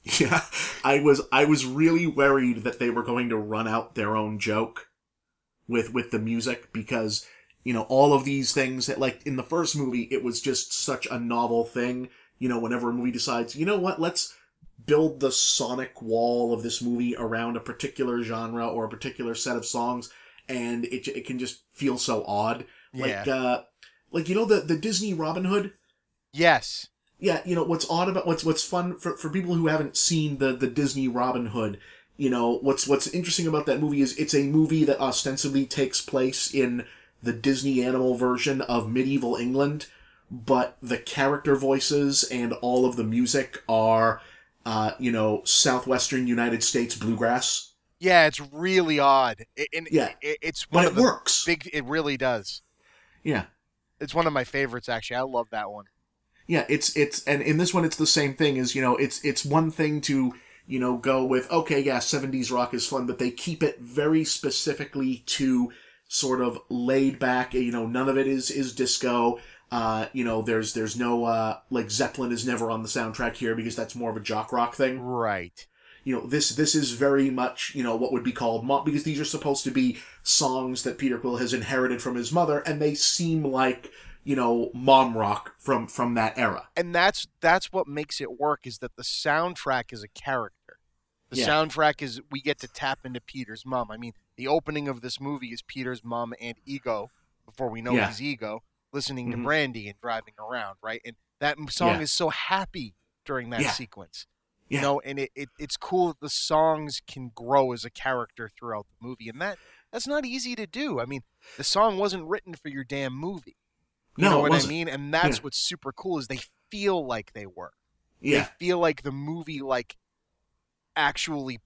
Yeah. I was, I was really worried that they were going to run out their own joke with, with the music because, you know, all of these things that like in the first movie, it was just such a novel thing. You know, whenever a movie decides, you know what, let's build the sonic wall of this movie around a particular genre or a particular set of songs and it, it can just feel so odd. Like, yeah. uh, like, you know, the, the Disney Robin Hood? yes. Yeah, you know, what's odd about, what's, what's fun for, for people who haven't seen the, the Disney Robin Hood, you know, what's, what's interesting about that movie is it's a movie that ostensibly takes place in the Disney animal version of medieval England, but the character voices and all of the music are, uh, you know, southwestern United States bluegrass. Yeah. It's really odd. It, and Yeah. It, it's one But of it the works. big. It really does. Yeah. It's one of my favorites. Actually, I love that one. Yeah, it's it's and in this one it's the same thing as you know it's it's one thing to you know go with okay yeah 70s rock is fun but they keep it very specifically to sort of laid back you know none of it is is disco uh you know there's there's no uh like Zeppelin is never on the soundtrack here because that's more of a jock rock thing Right. you know this this is very much you know what would be called mo- because these are supposed to be songs that Peter Quill has inherited from his mother and they seem like you know mom rock from from that era and that's that's what makes it work is that the soundtrack is a character. The Yeah. soundtrack is we get to tap into Peter's mom. I mean, the opening of this movie is Peter's mom and Ego before we know Yeah. he's Ego listening Mhm. to Brandy and driving around, right? And that song Yeah. is so happy during that sequence. You know, and it, it it's cool that the songs can grow as a character throughout the movie and that that's not easy to do. I mean, the song wasn't written for your damn movie. You no know what. I mean? And that's Yeah. what's super cool is they feel like they were. yeah They feel like the movie like actually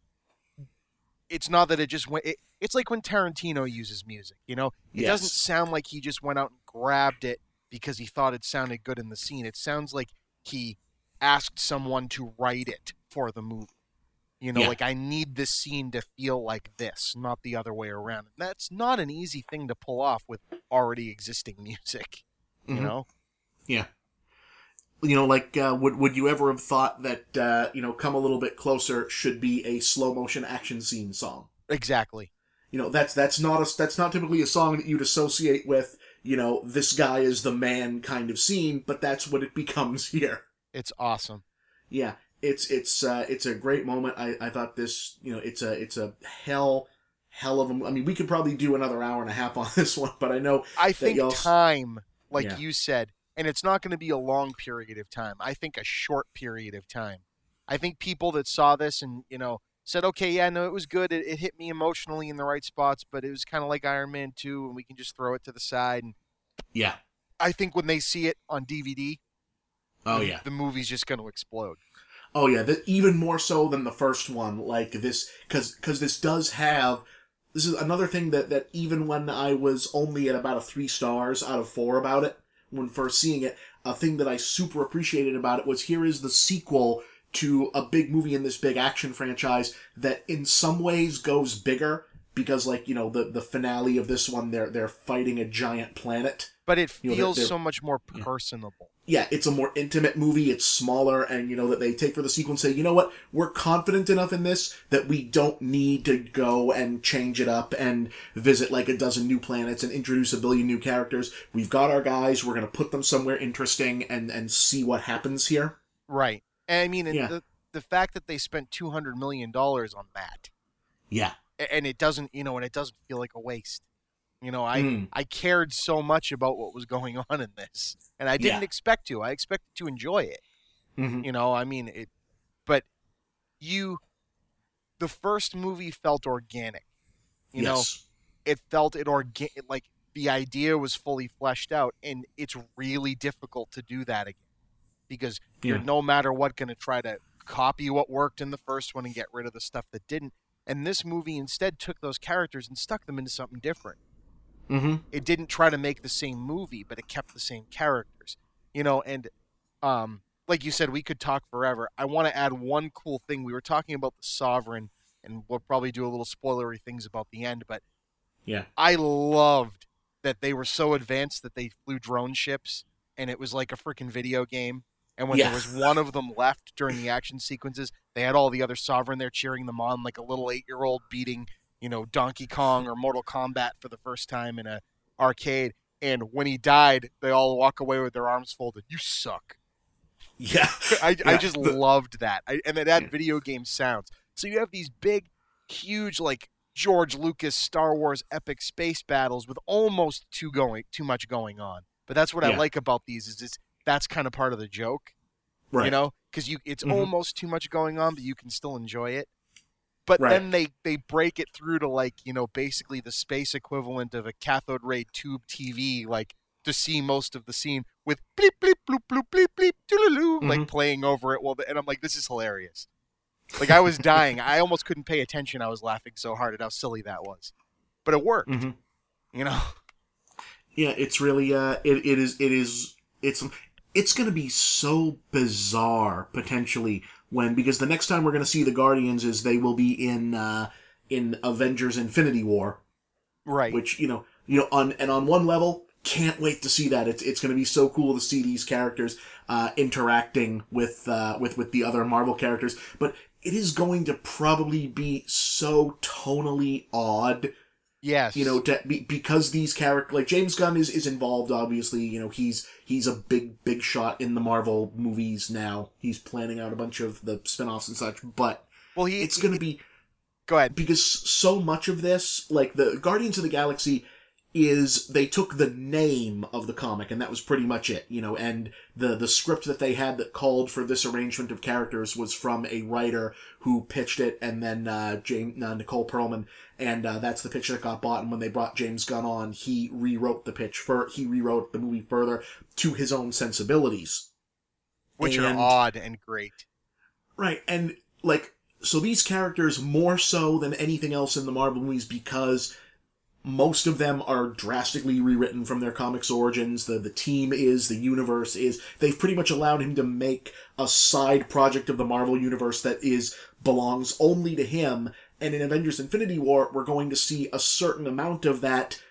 it's not that it just went it, it's like when Tarantino uses music, you know? It doesn't sound like he just went out and grabbed it because he thought it sounded good in the scene. It sounds like he asked someone to write it for the movie. You know, Yeah. like I need this scene to feel like this, not the other way around. And that's not an easy thing to pull off with already existing music. You Mhm. know? Yeah. You know, like, uh, would would you ever have thought that uh, you know, "Come a Little Bit Closer" should be a slow motion action scene song? Exactly. You know, that's that's not a that's not typically a song that you'd associate with you know this guy is the man kind of scene, but that's what it becomes here. It's awesome. Yeah, it's it's uh, it's a great moment. I, I thought this you know it's a it's a hell hell of a. I mean, we could probably do another hour and a half on this one, but I know I think y'all- time, like Yeah. you said, and it's not going to be a long period of time. I think a short period of time. I think people that saw this and you know said, okay, yeah, no, it was good. It, it hit me emotionally in the right spots, but it was kind of like Iron Man two, and we can just throw it to the side. And yeah. I think when they see it on DVD, Oh the- yeah. the movie's just going to explode. Oh yeah, that even more so than the first one. Like this, because because this does have. This is another thing that that even when I was only at about a three stars out of four about it when first seeing it, a thing that I super appreciated about it was here is the sequel to a big movie in this big action franchise that in some ways goes bigger because like you know the the finale of this one they're they're fighting a giant planet But it You know, feels so much more personable. Yeah, it's a more intimate movie. It's smaller, and you know that they take for the sequel and say, you know what, we're confident enough in this that we don't need to go and change it up and visit like a dozen new planets and introduce a billion new characters. We've got our guys. We're gonna put them somewhere interesting and and see what happens here. Right. I mean, Yeah. the the fact that they spent two hundred million dollars on that, Yeah, and it doesn't, you know, and it doesn't feel like a waste. You know, I Mm. I cared so much about what was going on in this, and I didn't Yeah. expect to. I expected to enjoy it. Mhm. You know, I mean it, but you, the first movie felt organic. You know, yes, it felt it organ like the idea was fully fleshed out, and it's really difficult to do that again because you're no matter what going to try to copy what worked in the first one and get rid of the stuff that didn't. And this movie instead took those characters and stuck them into something different. Hmm It didn't try to make the same movie, but it kept the same characters. You know, and um, like you said, we could talk forever. I want to add one cool thing. We were talking about the Sovereign, and we'll probably do a little spoilery things about the end, but yeah, I loved that they were so advanced that they flew drone ships and it was like a freaking video game. And when Yeah. there was one of them left during the action sequences, they had all the other sovereign there cheering them on like a little eight year old beating, you know, Donkey Kong or Mortal Kombat for the first time in a arcade. And when he died, they all walk away with their arms folded. You suck. yeah, I, I just loved that. I, and it had Yeah. video game sounds. So you have these big, huge, like George Lucas Star Wars epic space battles with almost too going too much going on. But that's what I like about these is it's that's kind of part of the joke, right. you know, because you it's Mhm. almost too much going on, but you can still enjoy it. But Right. then they they break it through to like you know basically the space equivalent of a cathode ray tube TV, like to see most of the scene with bleep bleep bloop bloop bleep bleep doodaloo, like Mhm. playing over it. Well, and I'm like, this is hilarious. Like I was dying. I almost couldn't pay attention. I was laughing so hard at how silly that was, but it worked. Mhm. You know. Yeah, it's really uh it, it is it is it's it's going to be so bizarre potentially when because the next time we're going to see the Guardians is they will be in uh in Avengers Infinity War, Right. which you know, you know on and on one level can't wait to see that. It's it's going to be so cool to see these characters uh interacting with uh with with the other Marvel characters, but it is going to probably be so tonally odd yes. you know to, be, because these characters like james gunn is, is involved obviously you know he's he's a big big shot in the marvel movies now he's planning out a bunch of the spin-offs and such but Well, he. it's gonna be Go ahead. because so much of this like the guardians of the galaxy is they took the name of the comic and that was pretty much it you know and the the script that they had that called for this arrangement of characters was from a writer who pitched it and then uh Jane uh, Nicole Perlman and uh, that's the pitch that got bought and when they brought James Gunn on he rewrote the pitch for he rewrote the movie further to his own sensibilities Which and- are odd and great. Right, and like so these characters more so than anything else in the Marvel movies because most of them are drastically rewritten from their comics origins. The the team is, the universe is. They've pretty much allowed him to make a side project of the Marvel universe that is belongs only to him. And in Avengers Infinity War, we're going to see a certain amount of that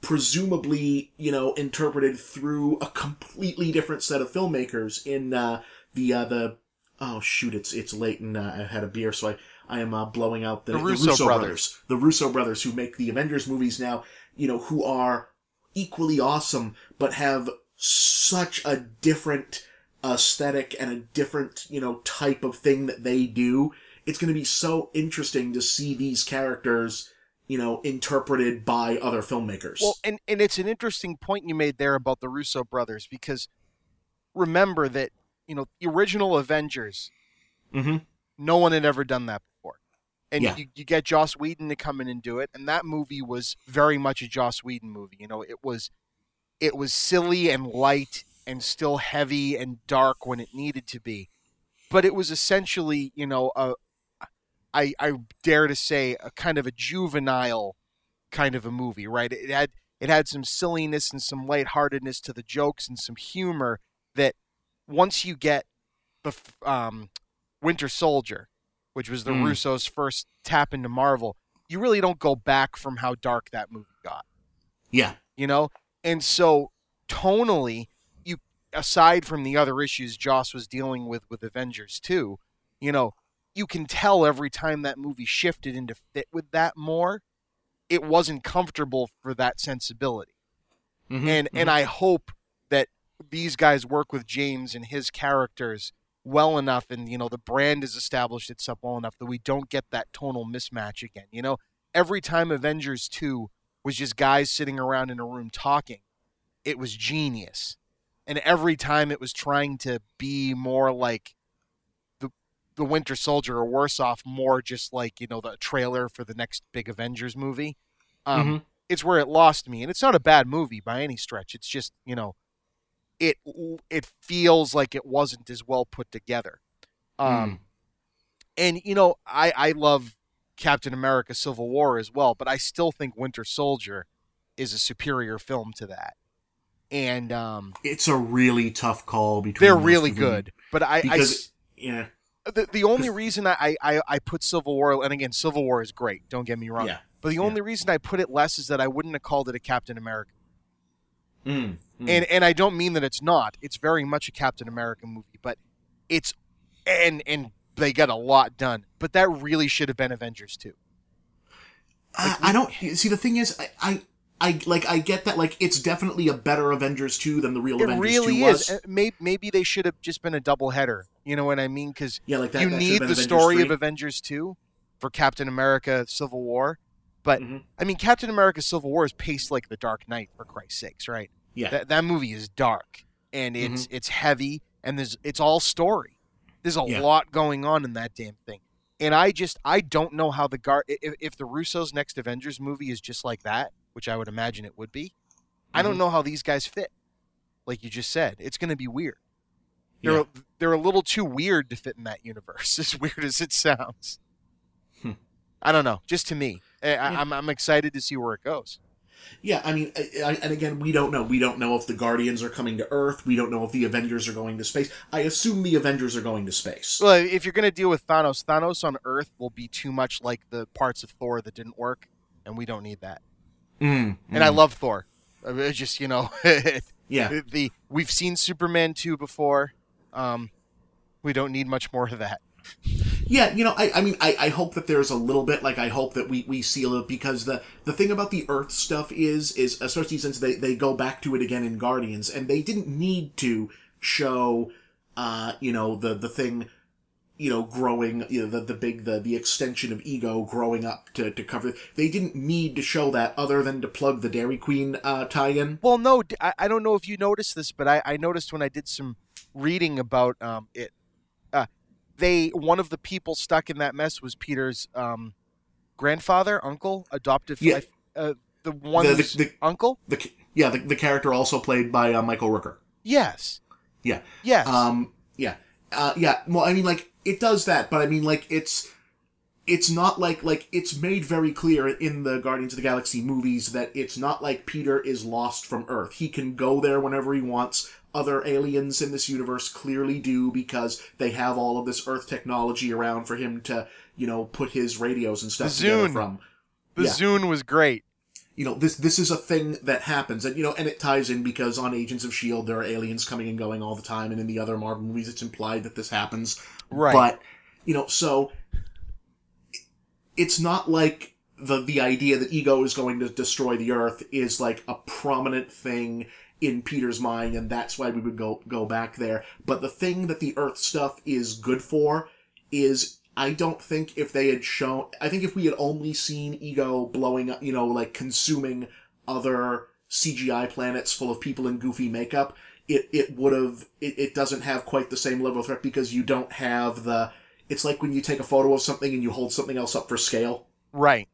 presumably, you know, interpreted through a completely different set of filmmakers in uh, the uh, the oh shoot, it's it's late and uh, I had a beer, so I I am uh, blowing out the, The Russo brothers. the Russo brothers who make the Avengers movies now, you know, who are equally awesome but have such a different aesthetic and a different you know type of thing that they do. It's going to be so interesting to see these characters you know, interpreted by other filmmakers. Well, and and it's an interesting point you made there about the Russo brothers because remember that you know the original Avengers, Mhm. no one had ever done that before, and Yeah. you, you get Joss Whedon to come in and do it, and that movie was very much a Joss Whedon movie. You know, it was it was silly and light and still heavy and dark when it needed to be, but it was essentially you know a I I dare to say a kind of a juvenile kind of a movie, right? It had it had some silliness and some lightheartedness to the jokes and some humor that once you get the um, Winter Soldier, which was the Mm. Russos' first tap into Marvel, you really don't go back from how dark that movie got yeah. you know and so tonally you aside from the other issues joss was dealing with with avengers 2 you know you can tell every time that movie shifted into fit with that more it wasn't comfortable for that sensibility Mhm, and mhm. and i hope that these guys work with james and his characters well enough and you know the brand has established itself well enough that we don't get that tonal mismatch again you know? Every time avengers 2 was just guys sitting around in a room talking it was genius. And every time it was trying to be more like the the winter soldier or worse off more just like you know the trailer for the next big avengers movie um Mhm. it's where it lost me. And it's not a bad movie by any stretch. It's just you know it it feels like it wasn't as well put together um and you know i i love captain america civil war as well but i still think winter soldier is a superior film to that and um it's a really tough call between. they're really good but i i yeah, the, the only reason I, I I put Civil War and again Civil War is great. Don't get me wrong. yeah. But the yeah. only reason I put it less is that I wouldn't have called it a Captain America. Mm, mm. And and I don't mean that it's not. It's very much a Captain America movie, but it's and and they got a lot done. But that really should have been Avengers 2. I, I don't see. The thing is, I, I, I like. I get that. Like, it's definitely a better Avengers two than the real It Avengers really two is. was. Uh, Maybe maybe they should have just been a double header. You know what I mean? Cuz yeah, like that. you that need the Avengers story 3. of Avengers 2 for Captain America Civil War. But Mhm. I mean Captain America Civil War is paced like The Dark Knight for Christ's sakes, right? Yeah. That that movie is dark and Mm-hmm. it's it's heavy and there's it's all story. There's a Yeah. lot going on in that damn thing. And I just I don't know how the guard if, if the Russo's next Avengers movie is just like that, which I would imagine it would be. I don't Mhm. know how these guys fit. Like you just said, it's going to be weird. They're Yeah. a, they're a little too weird to fit in that universe. As weird as it sounds. Hmm. I don't know. Just to me, I, I, Yeah. I'm I'm excited to see where it goes. Yeah, I mean, I, I, and again, we don't know. We don't know if the Guardians are coming to Earth. We don't know if the Avengers are going to space. I assume the Avengers are going to space. Well, if you're going to deal with Thanos, Thanos on Earth will be too much like the parts of Thor that didn't work, and we don't need that. Mm, And I love Thor. I mean, It's just you know, yeah, the we've seen Superman two before. Um, we don't need much more of that. yeah. You know, I, I mean, I, I hope that there's a little bit. Like, I hope that we we seal it because the the thing about the Earth stuff is is especially since they they go back to it again in Guardians, and they didn't need to show, uh, you know, the the thing. You know, growing, you know, the, the big, the, the extension of ego growing up to, to cover. They didn't need to show that other than to plug the Dairy Queen, uh, tie-in. Well, no, I don't know if you noticed this, but I, I noticed when I did some reading about um, it, they one of the people stuck in that mess was Peter's um, grandfather, uncle, adoptive, Yeah. uh, the one The- the- the- uncle. The, yeah, the, the character also played by uh, Michael Rooker. Yes. Yeah. Yes. Um, yeah, uh, yeah. Well, I mean, like it does that, but I mean, like it's it's not like like it's made very clear in the Guardians of the Galaxy movies that it's not like Peter is lost from Earth. He can go there whenever he wants. Other aliens in this universe clearly do because they have all of this Earth technology around for him to, you know, put his radios and stuff The together Zune. from. the yeah. Zune was great. you know this this is a thing that happens and you know and it ties in because on agents of shield there are aliens coming and going all the time and in the other marvel movies it's implied that this happens Right. but you know so it's not like the the idea that ego is going to destroy the earth is like a prominent thing in Peter's mind and that's why we would go go back there but the thing that the earth stuff is good for is I don't think if they had shown, I think if we had only seen Ego blowing up, you know, like consuming other CGI planets full of people in goofy makeup, it, it would have, it, it doesn't have quite the same level of threat because you don't have the, it's like when you take a photo of something and you hold something else up for scale. Right.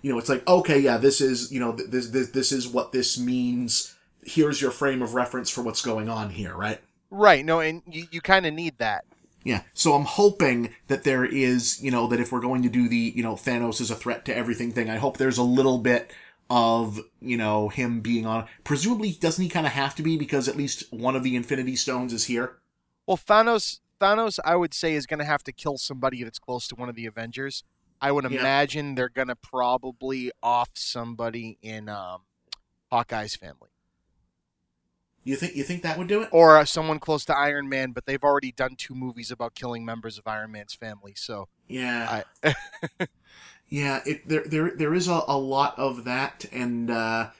You know, it's like, okay, yeah, this is, you know, this, this, this is what this means. Here's your frame of reference for what's going on here, right? Right. No, and you, you kind of need that. Yeah. So I'm hoping that there is, you know, that if we're going to do the, you know, Thanos is a threat to everything thing, I hope there's a little bit of, you know, him being on. Presumably, doesn't he kind of have to be because at least one of the Infinity Stones is here? Well, Thanos, Thanos, I would say is going to have to kill somebody that's close to one of the Avengers. I would Yeah. imagine they're going to probably off somebody in um, Hawkeye's family You think you think that would do it? or uh, someone close to Iron Man, but they've already done two movies about killing members of Iron Man's family. So Yeah. I, Yeah, it there there there is a, a lot of that, and uh,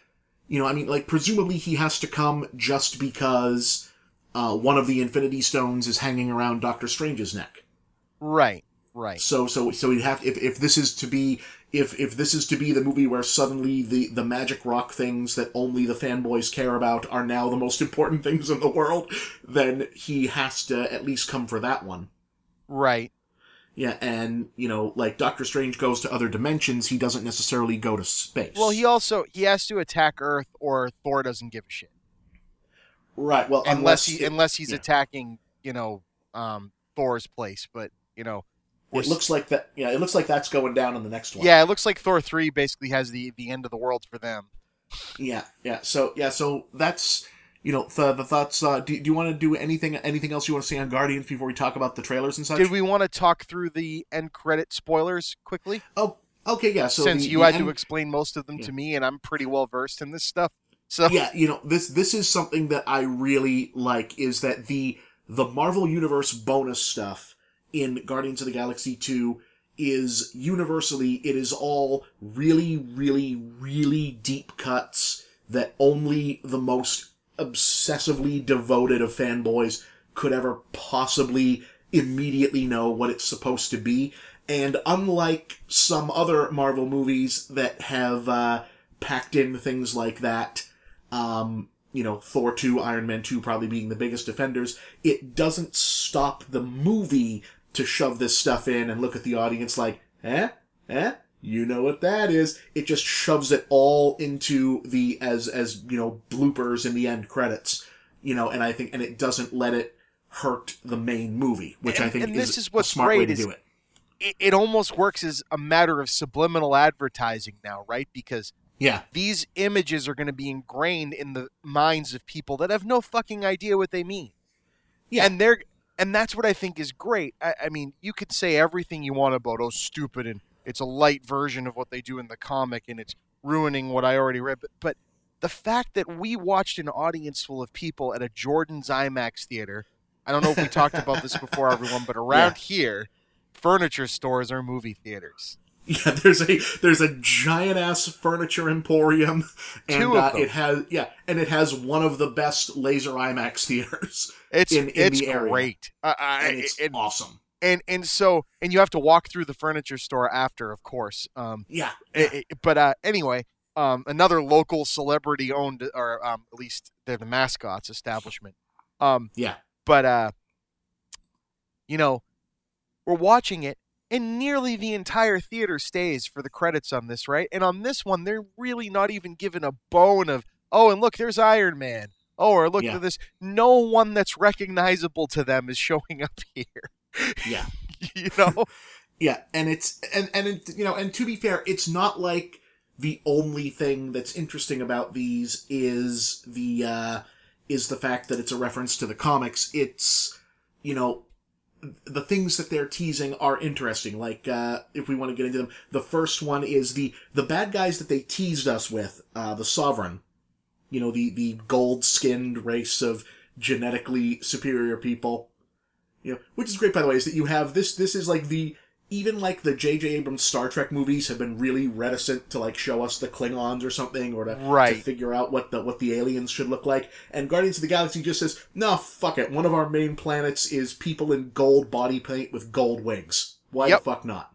you know, I mean, like presumably he has to come just because uh, one of the Infinity Stones is hanging around Doctor Strange's neck. right, right. So so so we have if if this is to be if if this is to be the movie where suddenly the the magic rock things that only the fanboys care about are now the most important things in the world, then he has to at least come for that one. Right. Yeah, and you know, like Doctor Strange goes to other dimensions, he doesn't necessarily go to space. Well, he also he has to attack Earth, or Thor doesn't give a shit right. Well, unless he unless he's yeah. attacking, you know, um, Thor's place. But you know, it looks like that. Yeah, it looks like that's going down in the next one. yeah, it looks like Thor three basically has the the end of the world for them. yeah, yeah. So yeah, so that's you know the the thoughts. Uh, do, do you want to do anything anything else you want to say on Guardians before we talk about the trailers and such? Did we want to talk through the end credit spoilers quickly? Oh, okay, yeah. So Since the- you the had end- to explain most of them Yeah. to me, and I'm pretty well versed in this stuff. So yeah, you know this this is something that I really like is that the the Marvel Universe bonus stuff in Guardians of the Galaxy 2 is universally it is all really really really deep cuts that only the most obsessively devoted of fanboys could ever possibly immediately know what it's supposed to be. And unlike some other Marvel movies that have uh, packed in things like that um, you know, Thor 2, Iron Man 2 probably being the biggest offenders, it doesn't stop the movie to shove this stuff in and look at the audience like, eh? Eh? You know what that is. It just shoves it all into the, as, as, you know, bloopers in the end credits. You know, and I think, and it doesn't let it hurt the main movie, which I think and is, this is a what's smart way to do it. it, it almost works as a matter of subliminal advertising now, right? Because Yeah. these images are going to be ingrained in the minds of people that have no fucking idea what they mean. Yeah. And they're and that's what I think is great. I, I mean, you could say everything you want about oh stupid and it's a light version of what they do in the comic and it's ruining what I already read. But, but the fact that we watched an audience full of people at a Jordan's IMAX theater. I don't know if we talked about this before, everyone, but around here, furniture stores are movie theaters. Yeah, there's a there's a giant ass furniture emporium, and Two of uh, them. it has yeah, and it has one of the best laser IMAX theaters, It's In- in it's the area. great. I, I, and it's and, awesome. and and so and you have to walk through the furniture store after, of course. Um, Yeah, it- it- but uh, anyway, um, another local celebrity owned, or um, at least they're the mascots establishment. Um, yeah, but uh, you know, we're watching it, and nearly the entire theater stays for the credits on this, right? And on this one, they're really not even given a bone of, oh, and look, there's Iron Man. Oh, or look Yeah. at this. No one that's recognizable to them is showing up here. yeah, you know? yeah, and it's and and it, you know, and to be fair, it's not like the only thing that's interesting about these is the uh is the fact that it's a reference to the comics. It's you know the things that they're teasing are interesting. Like, uh, if we want to get into them, the first one is the the bad guys that they teased us with, uh, the Sovereign. You know, the the gold skinned race of genetically superior people. You know, which is great by the way, is that you have this. This is like the even like the J.J. Abrams Star Trek movies have been really reticent to like show us the Klingons or something, or to, to Right. figure out what the what the aliens should look like. And Guardians of the Galaxy just says, "No, fuck it. One of our main planets is people in gold body paint with gold wings. Why Yep. the fuck not?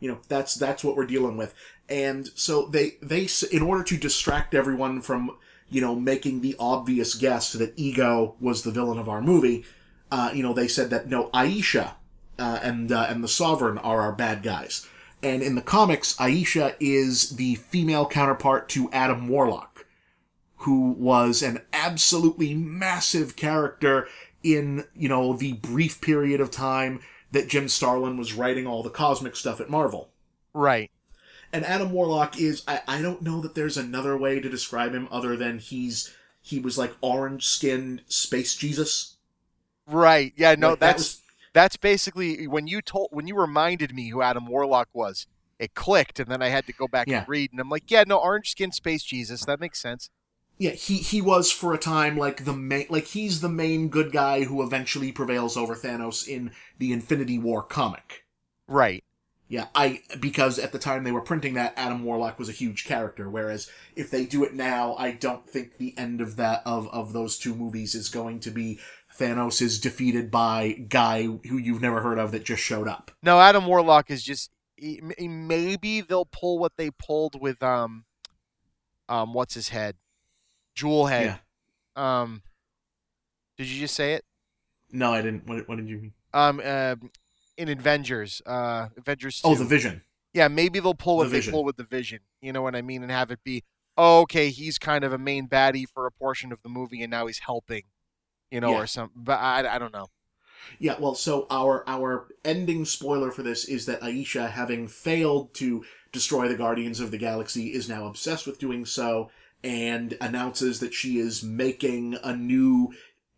You know, that's that's what we're dealing with. And so they they in order to distract everyone from you know making the obvious guess that Ego was the villain of our movie, uh, you know, they said that no, Ayesha uh, and uh, and the Sovereign are our bad guys. And in the comics, Ayesha is the female counterpart to Adam Warlock, who was an absolutely massive character in, you know, the brief period of time that Jim Starlin was writing all the cosmic stuff at Marvel. Right. And Adam Warlock is I, I don't know that there's another way to describe him other than he's he was like orange skinned space Jesus. Right. Yeah. No, Like, that that's was- that's basically when you told when you reminded me who Adam Warlock was. It clicked, and then I had to go back Yeah. and read, and I'm like, yeah, no, orange skin space Jesus. That makes sense. Yeah, he he was for a time like the main like he's the main good guy who eventually prevails over Thanos in the Infinity War comic. Right. Yeah, I because at the time they were printing that Adam Warlock was a huge character, whereas if they do it now, I don't think the end of that of of those two movies is going to be Thanos is defeated by guy who you've never heard of that just showed up. No, Adam Warlock is just he- maybe they'll pull what they pulled with um um what's his head, Jewel head. Um, did you just say it? No, I didn't. What, what did you mean? Um, uh, in Avengers, uh, Avengers. 2. Oh, the Vision. Yeah, maybe they'll pull what The they Vision. pull with the Vision. You know what I mean, and have it be, oh, okay, he's kind of a main baddie for a portion of the movie, and now he's helping. You know, Yeah. or something. But I, I don't know. Yeah, well, so our our ending spoiler for this is that Ayesha, having failed to destroy the Guardians of the Galaxy, is now obsessed with doing so and announces that she is making a new,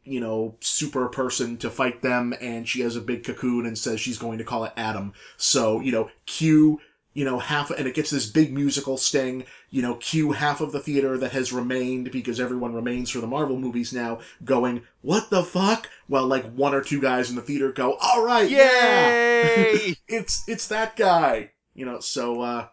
you know, super person to fight them, and she has a big cocoon and says she's going to call it Adam. So, you know, cue, you know, half, and it gets this big musical sting, you know, cue half of the theater that has remained because everyone remains for the Marvel movies now going, what the fuck? Well, like one or two guys in the theater go, all right, yeah, it's, it's that guy, you know, so, uh,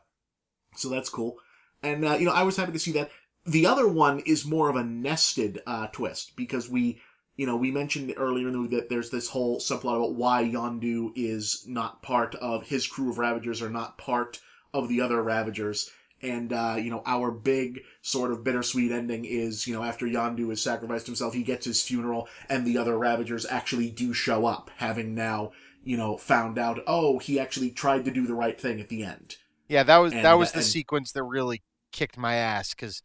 so that's cool. And, uh, you know, I was happy to see that. The other one is more of a nested, uh, twist because we, you know, we mentioned earlier in the movie that there's this whole subplot about why Yondu is not part of his crew of Ravagers are not part of the other Ravagers. And, uh, you know, our big sort of bittersweet ending is, you know, after Yondu has sacrificed himself, he gets his funeral and the other Ravagers actually do show up, having now, you know, found out, oh, he actually tried to do the right thing at the end. Yeah, that was And, that was the and- sequence that really kicked my ass because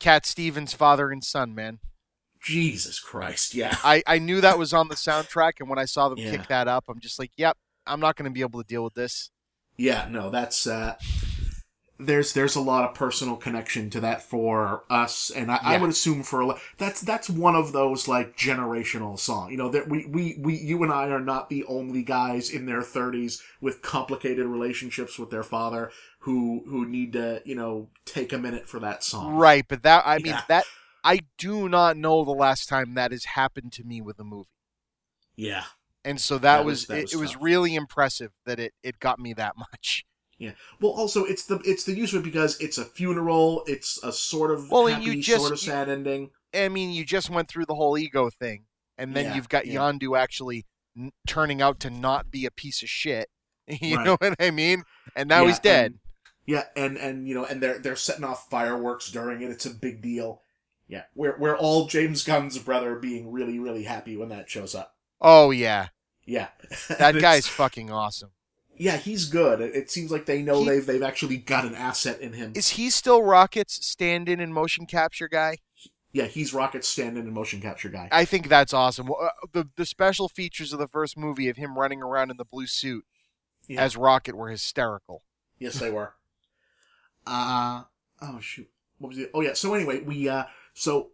Cat Stevens' father and son, man. Jesus Christ, yeah. I, I knew that was on the soundtrack, and when I saw them Yeah. kick that up, I'm just like, yep, I'm not going to be able to deal with this. Yeah, no, that's uh there's there's a lot of personal connection to that for us, and I, I would assume for a lot that's that's one of those like generational song. You know that we we we you and I are not the only guys in their thirties with complicated relationships with their father who who need to you know take a minute for that song. Right, but that I mean Yeah. that I do not know the last time that has happened to me with a movie. Yeah. And so that, That was, was- that it, was it was really impressive that it, it got me that much. Yeah. Well, also it's the it's the use of it because it's a funeral. It's a sort of Well, happy, you just- sort of you- sad ending. I mean, you just went through the whole ego thing, and then Yeah, you've got yeah. Yondu actually n- turning out to not be a piece of shit. You Right. know what I mean? And now Yeah, he's dead. and- yeah, and and you know, and they're they're setting off fireworks during it. It's a big deal. Yeah, we're we're all James Gunn's brother being really really happy when that shows up. oh yeah, Yeah, that guy's fucking awesome. yeah he's good. It, it seems like they know He- they've they've actually got an asset in him. Is he still Rocket's stand-in and motion capture guy? Yeah, he's Rocket's stand-in and motion capture guy. I think that's awesome. Uh, The the special features of the first movie of him running around in the blue suit Yeah. as Rocket were hysterical. Yes, they were. Uh oh shoot. What was it? Oh yeah. So anyway, we uh so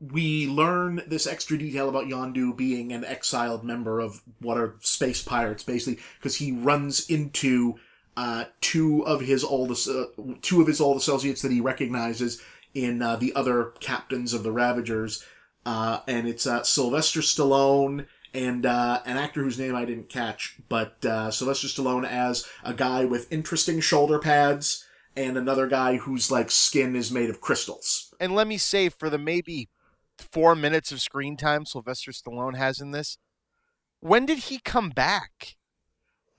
we learn this extra detail about Yondu being an exiled member of what are space pirates, basically, because he runs into uh two of his oldest uh, two of his old associates that he recognizes in uh, the other captains of the Ravagers, uh, and it's uh, Sylvester Stallone and uh, an actor whose name I didn't catch, but uh, Sylvester Stallone as a guy with interesting shoulder pads, and another guy whose like skin is made of crystals. And let me say, for the maybe four minutes of screen time Sylvester Stallone has in this, when did he come back?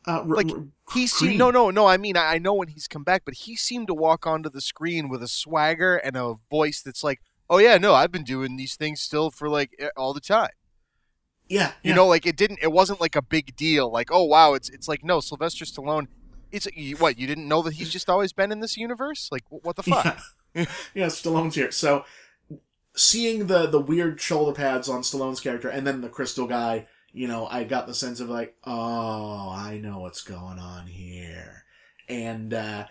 Uh, Like, he seemed no no no i mean I, I know when he's come back but he seemed to walk onto the screen with a swagger and a voice that's like oh yeah no i've been doing these things still for like all the time Yeah, you yeah. know like it didn't it wasn't like a big deal like oh wow it's it's like no sylvester stallone it's you, what you didn't know that he's just always been in this universe like what the fuck Yeah. yeah, Stallone's here. So seeing the the weird shoulder pads on Stallone's character and then the crystal guy, you know, I got the sense of like, oh, I know what's going on here. And uh,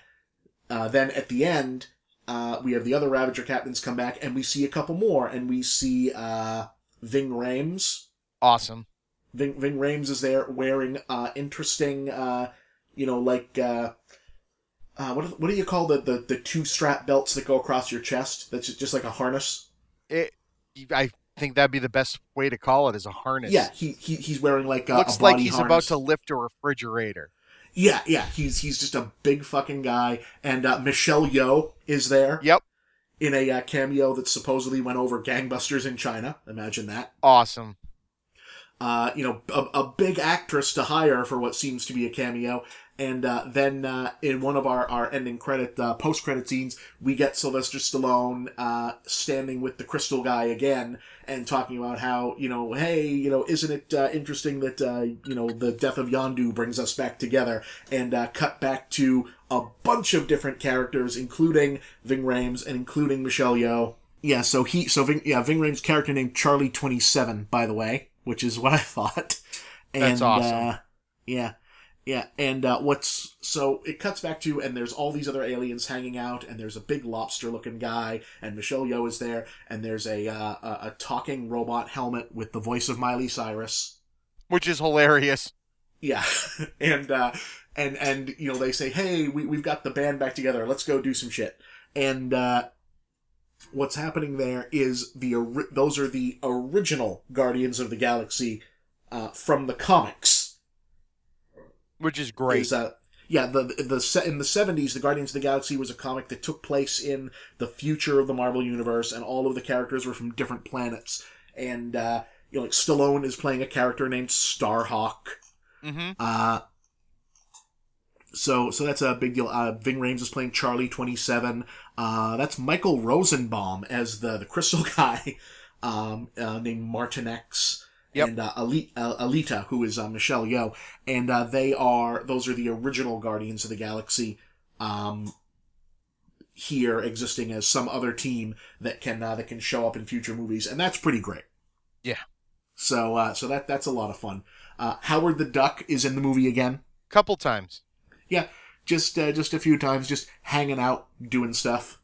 uh, then at the end, uh, we have the other Ravager captains come back, and we see a couple more, and we see uh, Ving Rhames. awesome Ving, Ving Rhames is there wearing uh, interesting, uh, you know, like uh, uh, what what do you call the, the the two strap belts that go across your chest? That's just like a harness. it i think that'd be the best way to call it is a harness Yeah, he, he he's wearing like a, looks a like he's harness. about to lift a refrigerator Yeah, yeah, he's he's just a big fucking guy, and uh, Michelle Yeoh is there yep in a uh, cameo that supposedly went over gangbusters in China. Imagine that. awesome uh, you know, a, a big actress to hire for what seems to be a cameo. And uh, then uh, in one of our, our ending credit, uh, post credit scenes, we get Sylvester Stallone uh, standing with the crystal guy again and talking about how, you know, hey, you know, isn't it uh, interesting that, uh, you know, the death of Yondu brings us back together? And uh, cut back to a bunch of different characters, including Ving Rhames and including Michelle Yeoh. Yeah, so he, so Ving, yeah, Ving Rhames' character named Charlie Twenty Seven, by the way, which is what I thought. And, That's awesome. Uh, yeah, yeah, and uh, what's so it cuts back to and there's all these other aliens hanging out, and there's a big lobster-looking guy, and Michelle Yeoh is there, and there's a uh, a, a talking robot helmet with the voice of Miley Cyrus. which is hilarious Yeah, and uh, and and you know they say, hey, we we've got the band back together. Let's go do some shit. And uh, what's happening there is the those are the original Guardians of the Galaxy uh, from the comics. Which is great Is, uh, yeah, the the in the seventies, the Guardians of the Galaxy was a comic that took place in the future of the Marvel universe, and all of the characters were from different planets. And uh, you know, like Stallone is playing a character named Starhawk. mm-hmm. Uh, so so that's a big deal. Uh, Ving Rhames is playing Charlie Twenty Seven. Uh, that's Michael Rosenbaum as the the Crystal guy, um, uh, named Martinex. Yep. And uh, Ali- uh, Aleta, who is uh, Michelle Yeoh, and uh, they are those are the original Guardians of the Galaxy. Um, here existing as some other team that can uh, that can show up in future movies, and that's pretty great. Yeah. So uh, so that that's a lot of fun. Uh, Howard the Duck is in the movie again couple times Yeah, just uh, just a few times, just hanging out, doing stuff,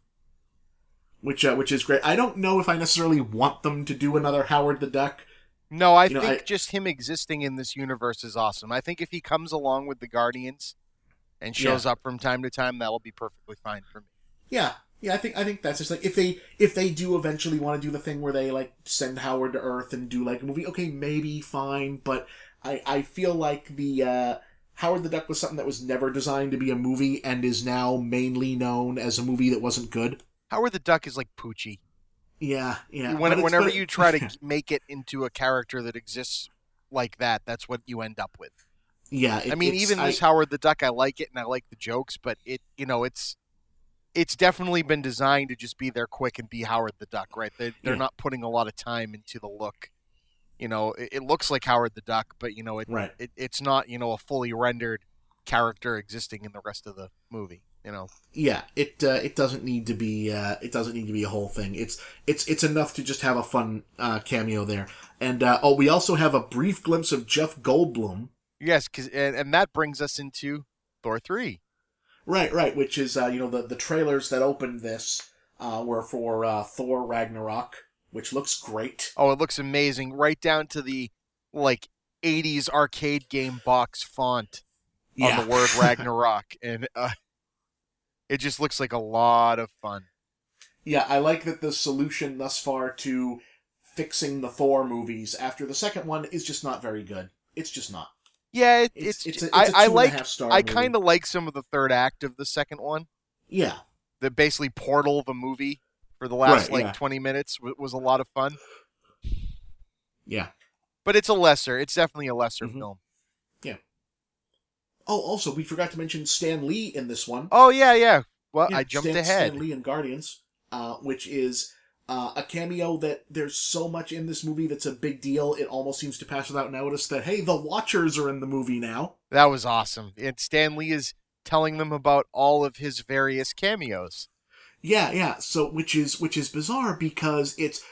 which uh, which is great. I don't know if I necessarily want them to do another Howard the Duck. No, I You know, think I- just him existing in this universe is awesome. I think if he comes along with the Guardians and shows up from time to time, that'll be perfectly fine for me. Yeah, yeah, I think I think that's just like if they if they do eventually want to do the thing where they like send Howard to Earth and do like a movie, okay, maybe fine, but I I feel like the. uh Howard the Duck was something that was never designed to be a movie and is now mainly known as a movie that wasn't good. Howard the Duck is like Poochie. Yeah, yeah. When, whenever you try to make it into a character that exists like that, that's what you end up with. yeah, I mean, even I- this Howard the Duck, I like it and I like the jokes, but it, you know, it's it's definitely been designed to just be there quick and be Howard the Duck, right? They, they're Yeah. not putting a lot of time into the look. You know, it, it looks like Howard the Duck, but you know, it, right. it it's not you know a fully rendered character existing in the rest of the movie. You know, yeah it uh, it doesn't need to be uh, it doesn't need to be a whole thing. It's it's it's enough to just have a fun uh, cameo there. And uh, oh we also have a brief glimpse of jeff goldblum. Yes, because and, and that brings us into Thor three. right right which is uh, you know the the trailers that opened this uh, were for uh, thor ragnarok which looks great. Oh, it looks amazing, right down to the like '80s arcade game box font. on the word Ragnarok, and uh, it just looks like a lot of fun. yeah i like that the solution thus far to fixing the thor movies after the second one is just not very good it's just not Yeah, it, it's it's, it's, a, I, it's a I two like and a half star I kind of like some of the third act of the second one. yeah The basically portal the movie for the last Right, like yeah. 20 minutes w- was a lot of fun. yeah But it's a lesser. It's definitely a lesser Mhm. film. Oh, also, we forgot to mention Stan Lee in this one. Oh yeah, yeah. Well, Yeah, I jumped Stan, ahead. Stan Lee in Guardians, uh, which is uh, a cameo that there's so much in this movie that's a big deal. It almost seems to pass without notice that hey, the Watchers are in the movie now. That was awesome. And Stan Lee is telling them about all of his various cameos. Yeah, yeah. So which is which is bizarre because it's.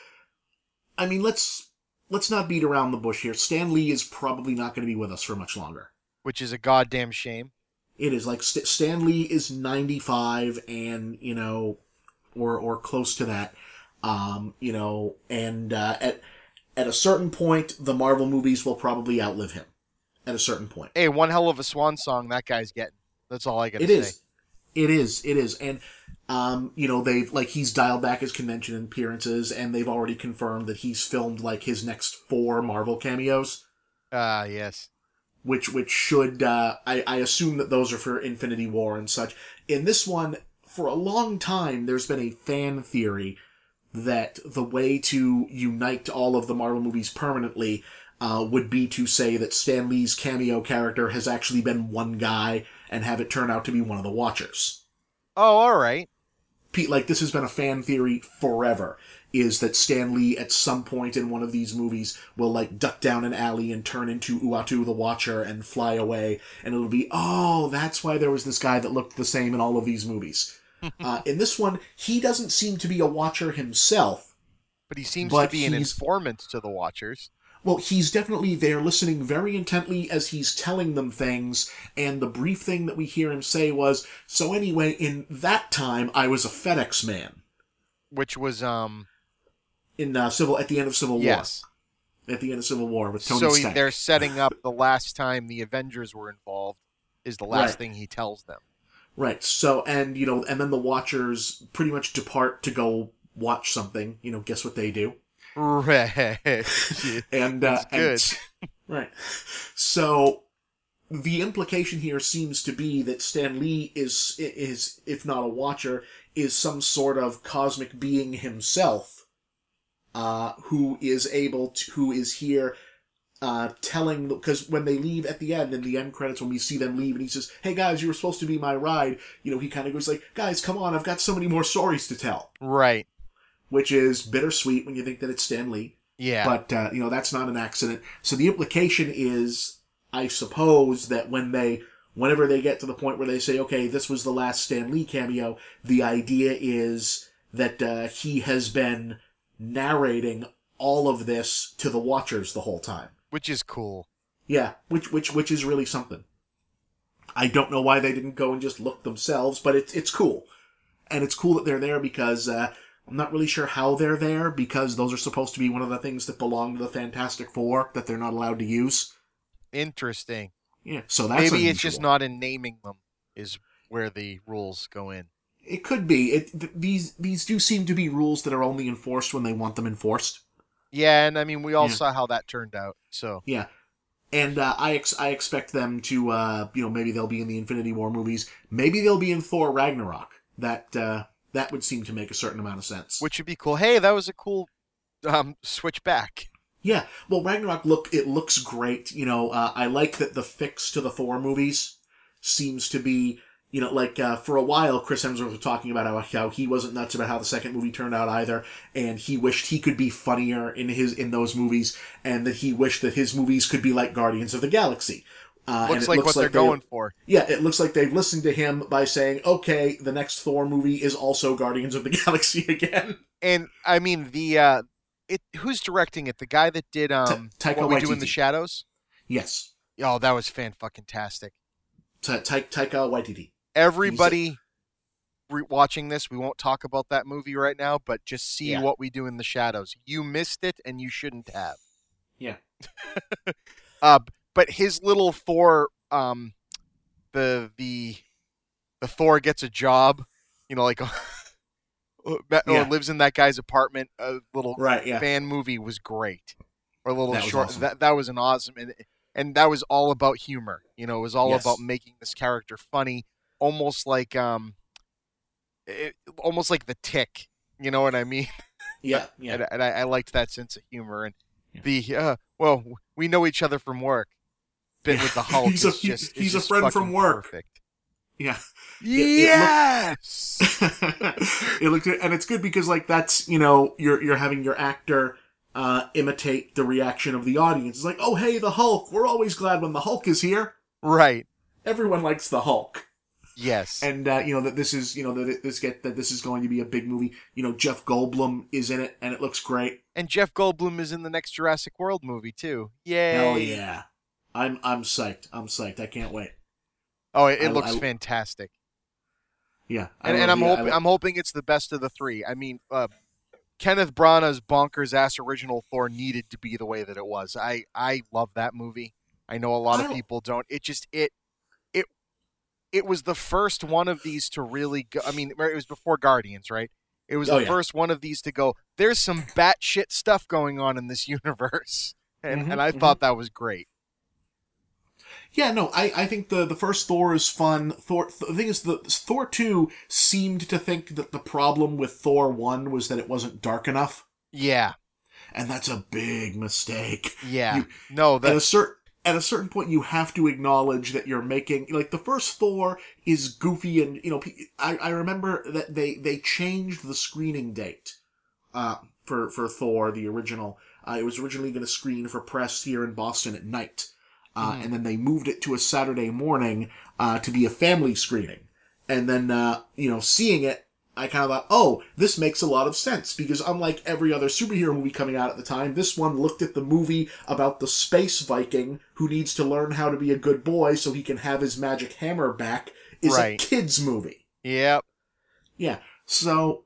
I mean, let's let's not beat around the bush here. Stan Lee is probably not going to be with us for much longer. Which is a goddamn shame. It is like St- Stan Lee is 95 and, you know, or, or close to that. Um, you know, and, uh, at, at a certain point, the Marvel movies will probably outlive him. At a certain point. Hey, one hell of a swan song that guy's getting. That's all I gotta It say. is. It is. It is. And, um, you know, they've, like, he's dialed back his convention appearances and they've already confirmed that he's filmed, like, his next four Marvel cameos. Ah, yes. Which which should uh, I, I assume that those are for Infinity War and such. In this one, for a long time, there's been a fan theory that the way to unite all of the Marvel movies permanently uh, would be to say that Stan Lee's cameo character has actually been one guy and have it turn out to be one of the Watchers. Oh, all right. Pete, like this has been a fan theory forever. Is that Stan Lee at some point in one of these movies will like duck down an alley and turn into Uatu the Watcher and fly away, and it'll be oh that's why there was this guy that looked the same in all of these movies. uh, in this one, he doesn't seem to be a Watcher himself. But he seems But to be an informant to the Watchers. Well, he's definitely there listening very intently as he's telling them things, and the brief thing that we hear him say was, So anyway, in that time, I was a FedEx man. Which was um In uh, Civil, at the end of Civil War. yes. At the end of Civil War with Tony so he, Stark. they're setting up the last time the Avengers were involved is the last Right. thing he tells them. Right. So, and, you know, and then the Watchers pretty much depart to go watch something. You know, guess what they do? Right. And, uh, That's good. and- right. So, the implication here seems to be that Stan Lee is, is, if not a Watcher, is some sort of cosmic being himself, uh, who is able to, who is here, uh, telling, because when they leave at the end, in the end credits, when we see them leave, and he says, hey guys, you were supposed to be my ride, you know, he kind of goes like, guys, come on, I've got so many more stories to tell. right. Which is bittersweet when you think that it's Stan Lee. Yeah. But, uh, you know, that's not an accident. So the implication is, I suppose, that when they, whenever they get to the point where they say, okay, this was the last Stan Lee cameo, the idea is that uh, he has been narrating all of this to the watchers the whole time. which is cool. Yeah, which which which is really something. I don't know why they didn't go and just look themselves, but it's it's cool, and it's cool that they're there because uh, I'm not really sure how they're there because those are supposed to be one of the things that belong to the Fantastic Four that they're not allowed to use. Interesting. Yeah, so that's Maybe it's just not in naming them is where the rules go in. It could be. It th- these these do seem to be rules that are only enforced when they want them enforced. Yeah, and I mean we all Yeah. saw how that turned out. So Yeah. And uh, I ex- I expect them to uh, you know maybe they'll be in the Infinity War movies. Maybe they'll be in Thor Ragnarok. That uh, that would seem to make a certain amount of sense. which would be cool. Hey, that was a cool um switch back. yeah. Well, Ragnarok look it looks great. You know, uh, I like that the fix to the Thor movies seems to be you know like uh, for a while Chris Hemsworth was talking about how, how he wasn't nuts about how the second movie turned out either, and he wished he could be funnier in his in those movies, and that he wished that his movies could be like Guardians of the Galaxy. Uh, and Looks like looks what they're they- going for. Yeah, it looks like they've listened to him by saying, okay, the next Thor movie is also Guardians of the Galaxy again. And I mean the uh it who's directing it? The guy that did um Taika what we do in the shadows? Yes. Oh, that was fan fucking tastic. Ta- Ta- Taika Waititi. Everybody re- watching this, we won't talk about that movie right now, but just see Yeah. what we do in the shadows. You missed it and you shouldn't have. Yeah. Uh, but his little Thor, um, the the the Thor gets a job, you know, like or Yeah. lives in that guy's apartment. A little Right, yeah. fan movie was great, or a little That short. awesome. That that was an awesome, and and that was all about humor. You know, it was all Yes. about making this character funny, almost like um, it, almost like the Tick. You know what I mean? Yeah, yeah. And, and I, I liked that sense of humor and Yeah. the uh, well, we know each other from work. bit with the Hulk He's a- is he- just is he's a just friend from work. Perfect. Yeah. it Yes. it looked and it's good because like that's you know you're you're having your actor uh imitate the reaction of the audience. It's like, oh hey, the Hulk. We're always glad when the Hulk is here. right. Everyone likes the Hulk. Yes. and uh, you know that this is you know that this get that this is going to be a big movie. You know Jeff Goldblum is in it, and it looks great. And Jeff Goldblum is in the next Jurassic World movie too. Yay! Hell yeah! I'm I'm psyched. I'm psyched. I can't wait. Oh, it, it I- looks I- fantastic. Yeah, I And, and I'm hoping I'm hoping it's the best of the three. I mean, uh, Kenneth Branagh's bonkers ass original Thor needed to be the way that it was. I I love that movie. I know a lot of people don't. It just it it was the first one of these to really go. I mean, it was before Guardians, right? It was Oh, the yeah. first one of these to go. There's some batshit stuff going on in this universe, and Mhm, and I mhm. thought that was great. Yeah, no, I, I think the, the first Thor is fun. Thor the thing is the Thor two seemed to think that the problem with Thor one was that it wasn't dark enough, Yeah, and that's a big mistake. yeah. You- no, at a certain at a certain point you have to acknowledge that you're making like the first Thor is goofy and you know I, I remember that they they changed the screening date uh for for Thor the original uh, it was originally going to screen for press here in Boston at night uh, Mhm. and then they moved it to a Saturday morning uh to be a family screening and then uh you know seeing it I kind of thought, oh, this makes a lot of sense because unlike every other superhero movie coming out at the time, this one looked at the movie about the space Viking who needs to learn how to be a good boy so he can have his magic hammer back is Right. a kids movie. yep. Yeah. So,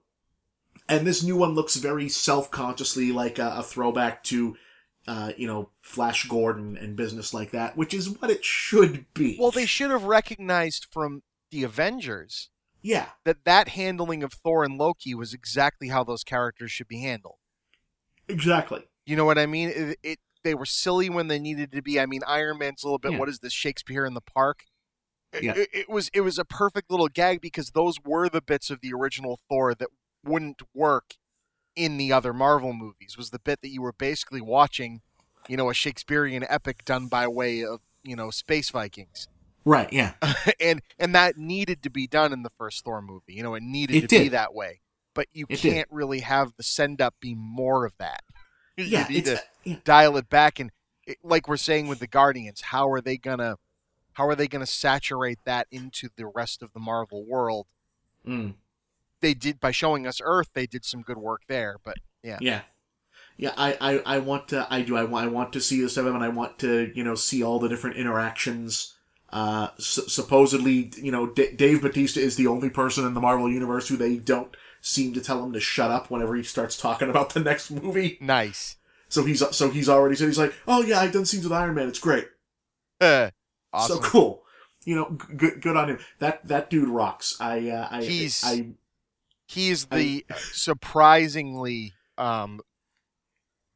and this new one looks very self-consciously like a, a throwback to, uh, you know, Flash Gordon and business like that, which is what it should be. Well, they should have recognized from the Avengers yeah. that that handling of Thor and Loki was exactly how those characters should be handled. Exactly. You know what I mean? It, it they were silly when they needed to be. I mean, Iron Man's a little bit. Yeah. What is this Shakespeare in the Park? Yeah. It, it was it was a perfect little gag because those were the bits of the original Thor that wouldn't work in the other Marvel movies. Was the bit that you were basically watching, you know, a Shakespearean epic done by way of you know space Vikings. Right. Yeah. and and that needed to be done in the first Thor movie. You know, it needed It to be that way. But you It can't really have the send up be more of that. You Yeah. need to yeah. dial it back and it, like we're saying with the Guardians, how are they gonna how are they gonna saturate that into the rest of the Marvel world? Mm. They did by showing us Earth, they did some good work there, but yeah. Yeah. Yeah, I, I, I want to, I do, I want, I want to see the seven, and I want to, you know, see all the different interactions. Uh, s- supposedly, you know, D- Dave Batista is the only person in the Marvel universe who they don't seem to tell him to shut up whenever he starts talking about the next movie. Nice. So he's, so he's already said he's like, oh yeah, I've done scenes with Iron Man, it's great, Uh, awesome. so cool. You know, g- good, good on him. That that dude rocks. I, uh, I, He's- I, He's the surprisingly um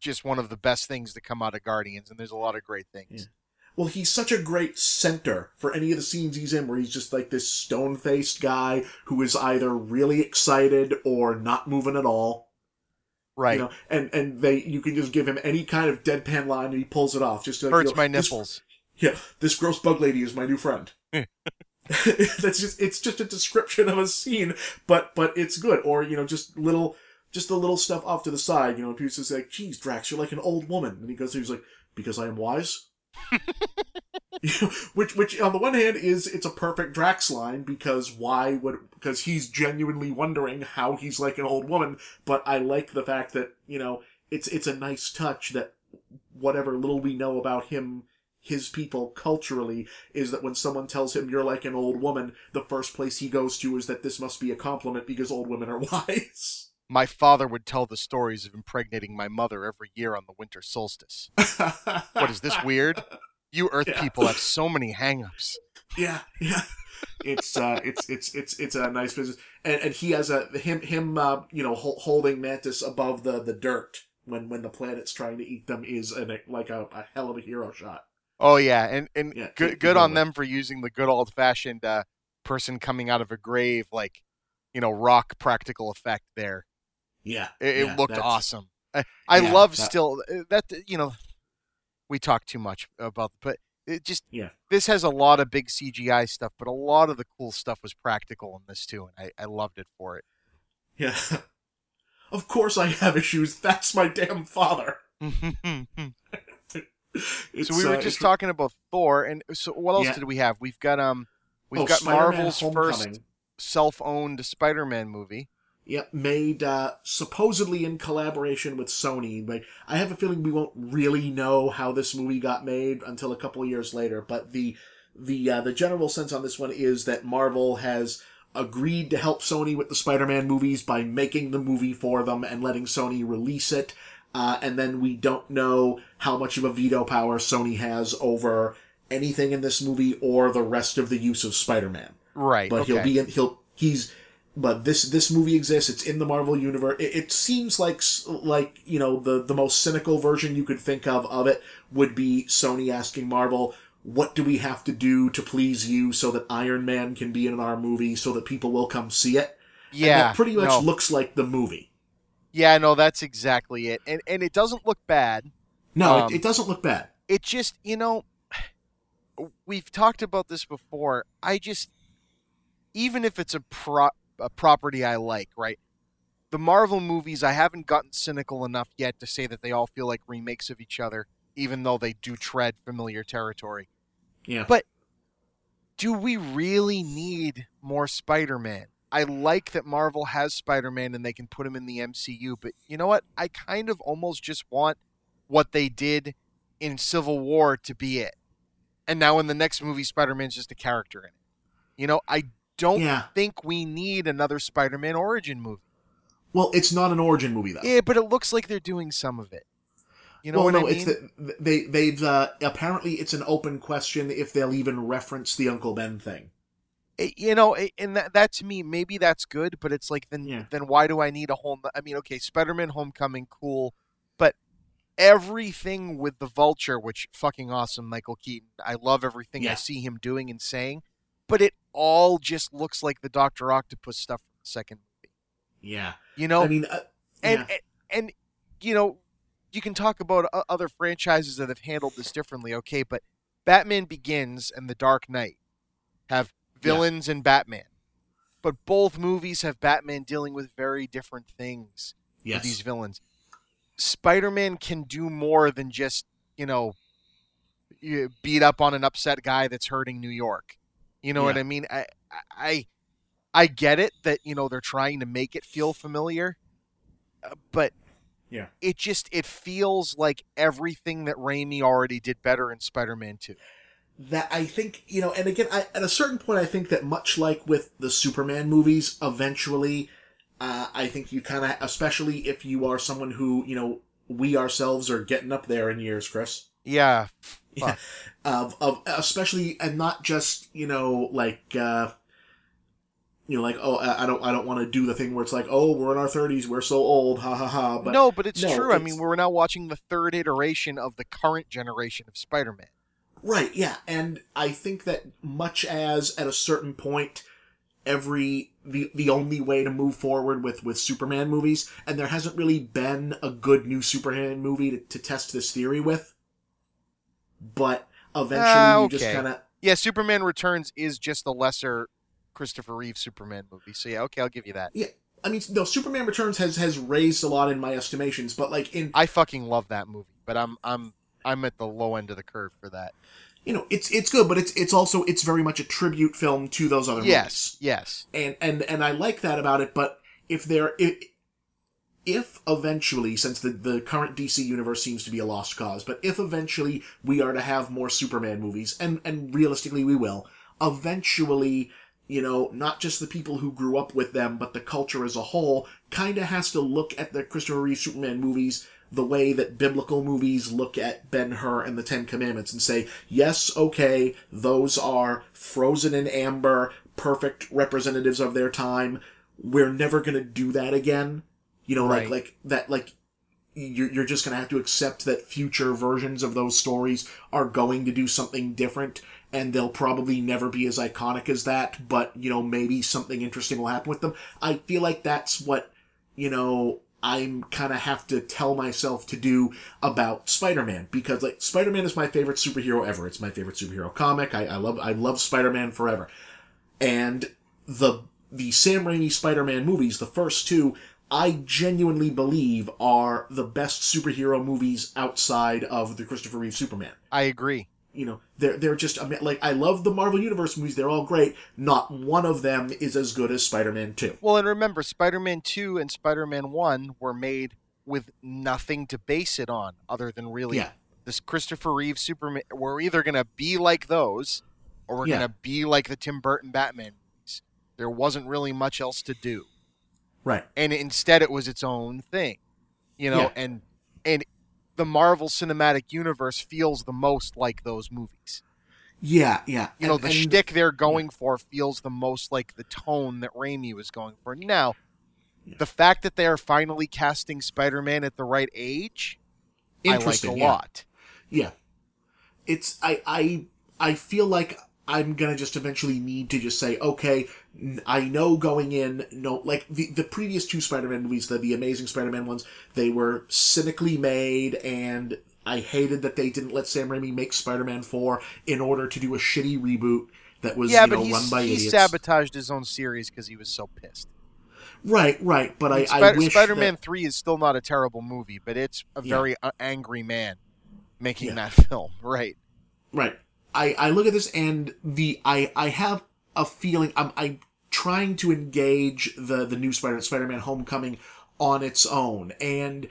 just one of the best things to come out of Guardians, and there's a lot of great things. Well, he's such a great center for any of the scenes he's in where he's just like this stone faced guy who is either really excited or not moving at all. Right. You know, and, and they you can just give him any kind of deadpan line and he pulls it off. Just like, you Hurts know, my this- nipples. yeah, this gross bug lady is my new friend. That's just it's just a description of a scene, but but it's good. Or, you know, just little just the little stuff off to the side, you know, people like, geez, Drax, you're like an old woman. And he goes, he's like, because I am wise. Which which on the one hand is it's a perfect Drax line because why would because he's genuinely wondering how he's like an old woman, but I like the fact that, you know, it's it's a nice touch that whatever little we know about him his people culturally is that when someone tells him you're like an old woman, the first place he goes to is that this must be a compliment because old women are wise. My father would tell the stories of impregnating my mother every year on the winter solstice. What is this weird? You Earth Yeah. people have so many hangups. Yeah, yeah. It's uh, it's it's it's it's a nice business, and and he has a him him uh, you know holding Mantis above the the dirt when when the planet's trying to eat them is an, like a, a hell of a hero shot. Oh yeah, and and Yeah, good good on them for using the good old fashioned uh, person coming out of a grave like you know rock practical effect there. Yeah, It, it yeah, looked awesome. I, I Yeah, love that- still uh, that you know we talk too much about but It just Yeah. this has a lot of big CGI stuff, but a lot of the cool stuff was practical in this too, and I, I loved it for it. Yeah. of course I have issues. That's my damn father. So we were uh, just talking about Thor, and so what else Yeah. did we have? We've got um, we've oh, got Spider-Man Marvel's Homecoming. first self-owned Spider-Man movie. Yep, made uh, supposedly in collaboration with Sony. But I have a feeling we won't really know how this movie got made until a couple of years later. But the the uh, the general sense on this one is that Marvel has agreed to help Sony with the Spider-Man movies by making the movie for them and letting Sony release it. Uh, and then we don't know how much of a veto power Sony has over anything in this movie or the rest of the use of Spider-Man Right. but okay. he'll be in he'll he's but this this movie exists it's in the marvel universe it, it seems like like you know the the most cynical version you could think of of it would be sony asking marvel what do we have to do to please you so that iron man can be in our movie so that people will come see it And yeah. pretty much no. looks like the movie Yeah, no, that's exactly it. And and it doesn't look bad. no Um, it, it doesn't look bad It just, you know, we've talked about this before. I just even if it's a pro a property I like, right? The Marvel movies, I haven't gotten cynical enough yet to say that they all feel like remakes of each other, even though they do tread familiar territory. yeah but- Do we really need more Spider-Man? I like that Marvel has Spider-Man and they can put him in the MCU, but you know what? I kind of almost just want what they did in Civil War to be it. And now in the next movie Spider-Man's just a character in it. You know, I don't yeah think we need another Spider-Man origin movie. well it's not an origin movie though Yeah, but it looks like they're doing some of it. You know well, what no, I mean? it's the, they they've uh, apparently it's an open question if they'll even reference the Uncle Ben thing. it- you know, it, and that, that to me, maybe that's good, but it's like then Yeah. then why do I need a whole? I mean, okay, Spider-Man: Homecoming, cool, but everything with the Vulture, which fucking awesome, Michael Keaton. I love everything I see him doing and saying, but it all just looks like the Doctor Octopus stuff from the second movie. Yeah, You know, I mean, uh, and, yeah. and and you know you can talk about o- other franchises that have handled this differently okay but batman begins and the dark knight have villains and batman but both movies have batman dealing with very different things yes, with these villains. Spider-man can do more than just you know beat up on an upset guy that's hurting new york you know what i mean i i i get it that you know they're trying to make it feel familiar uh, but Yeah. it just it feels like everything that Raimi already did better in Spider-Man 2. that I think you know, and again, I, at a certain point, I think that much like with the Superman movies, eventually, uh, I think you kind of, especially if you are someone who you know, we ourselves are getting up there in years, Chris. Yeah, Yeah. Of of especially and not just you know like. uh you know, like oh, I I don't, I don't want to do the thing where it's like, oh, we're in our thirties, we're so old, ha ha ha. But no, but it's no, true. I mean, we're now watching the third iteration of the current generation of Spider-Man. Right, yeah. And I think that much as at a certain point every the the only way to move forward with with Superman movies and there hasn't really been a good new Superman movie to, to test this theory with. But eventually Ah, you just kind of Yeah, Superman Returns is just the lesser Christopher Reeve Superman movie. So yeah, okay, I'll give you that. Yeah. I mean no Superman Returns has has raised a lot in my estimations, but like in I fucking love that movie, but I'm I'm I'm at the low end of the curve for that. you know, it's it's good, but it's it's also it's very much a tribute film to those other movies. Yes, yes. and and and I like that about it. But if there, if, if eventually, since the the current DC universe seems to be a lost cause, but if eventually we are to have more Superman movies, and and realistically we will, eventually. You know, not just the people who grew up with them, but the culture as a whole kind of has to look at the Christopher Reeve Superman movies the way that biblical movies look at Ben Hur and the Ten Commandments and say, yes, okay, those are frozen in amber, perfect representatives of their time. We're never gonna do that again. You know, Right. like like that like you're you're just gonna have to accept that future versions of those stories are going to do something different and they'll probably never be as iconic as that, but you know, maybe something interesting will happen with them. I feel like that's what you know, I'm kind of have to tell myself to do about Spider-Man because like Spider-Man is my favorite superhero ever. It's my favorite superhero comic. I, I love I love Spider-Man forever, and the the Sam Raimi Spider-Man movies, the first two, I genuinely believe are the best superhero movies outside of the Christopher Reeve Superman. I agree. You know, they're they're just like I love the Marvel Universe movies. They're all great. Not one of them is as good as Spider-Man Two. Well, and remember, Spider-Man Two and Spider-Man One were made with nothing to base it on other than really Yeah. this Christopher Reeve Superman. We're either gonna be like those, or we're Yeah. gonna be like the Tim Burton Batman movies. There wasn't really much else to do. Right. and instead it was its own thing you know Yeah. and and the marvel cinematic universe feels the most like those movies Yeah, yeah. you know the and- shtick they're going for feels the most like the tone that Raimi was going for now the fact that they are finally casting spider-man at the right age i like a yeah. lot Yeah. It's I I I feel like I'm gonna just eventually need to just say, okay, I know going in, no, like the the previous two Spider-Man movies, the the Amazing Spider-Man ones, they were cynically made, and I hated that they didn't let Sam Raimi make Spider-Man four in order to do a shitty reboot that was yeah you know run by he idiots. sabotaged his own series because he was so pissed right, right, but I, I, Spider- wish spider-man that- 3 is still not a terrible movie but it's a very uh, angry man making Yeah. that film right Right. I, I look at this and the I I have a feeling I'm I'm trying to engage the the new Spider Spider-Man Homecoming on its own. And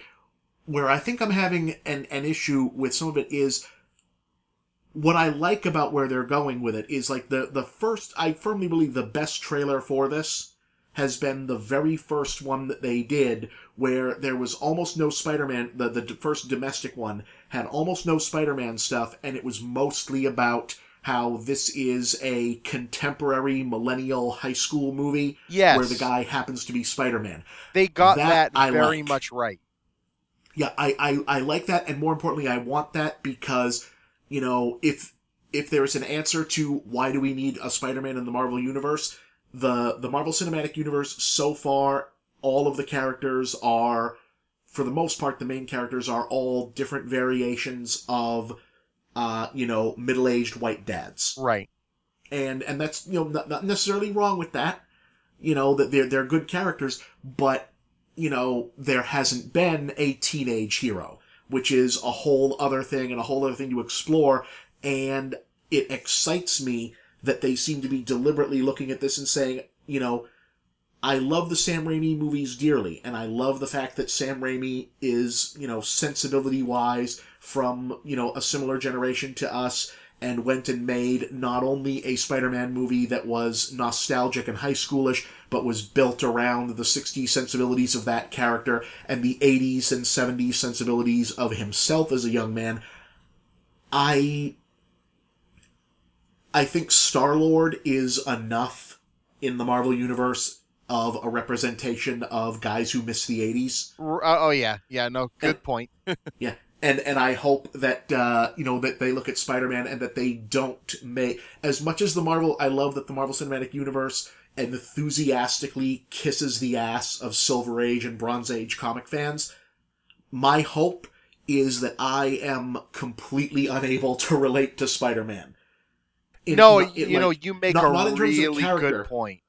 where I think I'm having an an issue with some of it is what I like about where they're going with it is like the the first I firmly believe the best trailer for this has been the very first one that they did where there was almost no Spider-Man the the first domestic one had almost no Spider-Man stuff and it was mostly about how this is a contemporary millennial high school movie yes where the guy happens to be Spider-Man. They got That that, very like. much right. Yeah, I, I, I like that, and more importantly, I want that because, you know, if if there's an answer to why do we need a Spider-Man in the Marvel universe, the the Marvel Cinematic Universe so far, all of the characters are, for the most part, the main characters are all different variations of, uh, you know, middle-aged white dads Right. and and that's you know not, not necessarily wrong with that you know that they're they're good characters but you know there hasn't been a teenage hero which is a whole other thing and a whole other thing to explore and it excites me that they seem to be deliberately looking at this and saying you know I love the Sam Raimi movies dearly, and I love the fact that Sam Raimi is, you know, sensibility wise from, you know, a similar generation to us, and went and made not only a Spider-Man movie that was nostalgic and high schoolish, but was built around the 60s sensibilities of that character and the 80s and 70s sensibilities of himself as a young man. I I think Star-Lord is enough in the Marvel universe of a representation of guys who miss the 80s. Uh, oh yeah, yeah. No, good And- point. Yeah. And and I hope that uh, you know that they look at Spider-Man and that they don't make as much as the Marvel I love that the Marvel Cinematic Universe enthusiastically kisses the ass of Silver Age and Bronze Age comic fans. My hope is that I am completely unable to relate to Spider-Man. In- no, not- you in, know, you make not- a not in terms of really good point.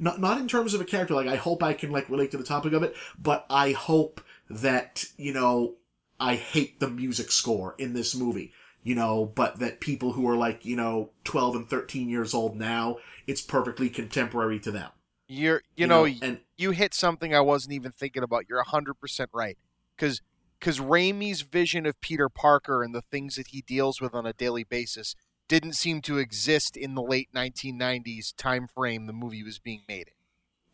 Not not in terms of a character like i hope i can like relate to the topic of it but i hope that you know i hate the music score in this movie you know but that people who are like you know 12 and 13 years old now it's perfectly contemporary to them You're, you, know, and you hit something I wasn't even thinking about. You're hundred percent right. Because because Raimi's vision of Peter Parker and the things that he deals with on a daily basis didn't seem to exist in the late 1990s time frame the movie was being made in.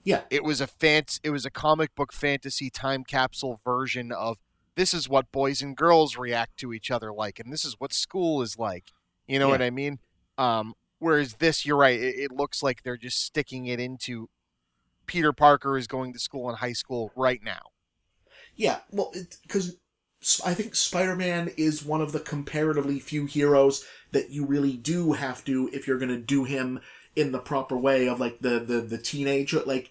Yeah. It was a fant- it was a comic book fantasy time capsule version of this is what boys and girls react to each other like and this is what school is like. You know Yeah. what I mean? Um whereas this you're right, it, it looks like they're just sticking it into Peter Parker is going to school in high school right now. Yeah, well, because I think Spider-Man is one of the comparatively few heroes that you really do have to, if you're going to do him in the proper way of like the the the teenager, like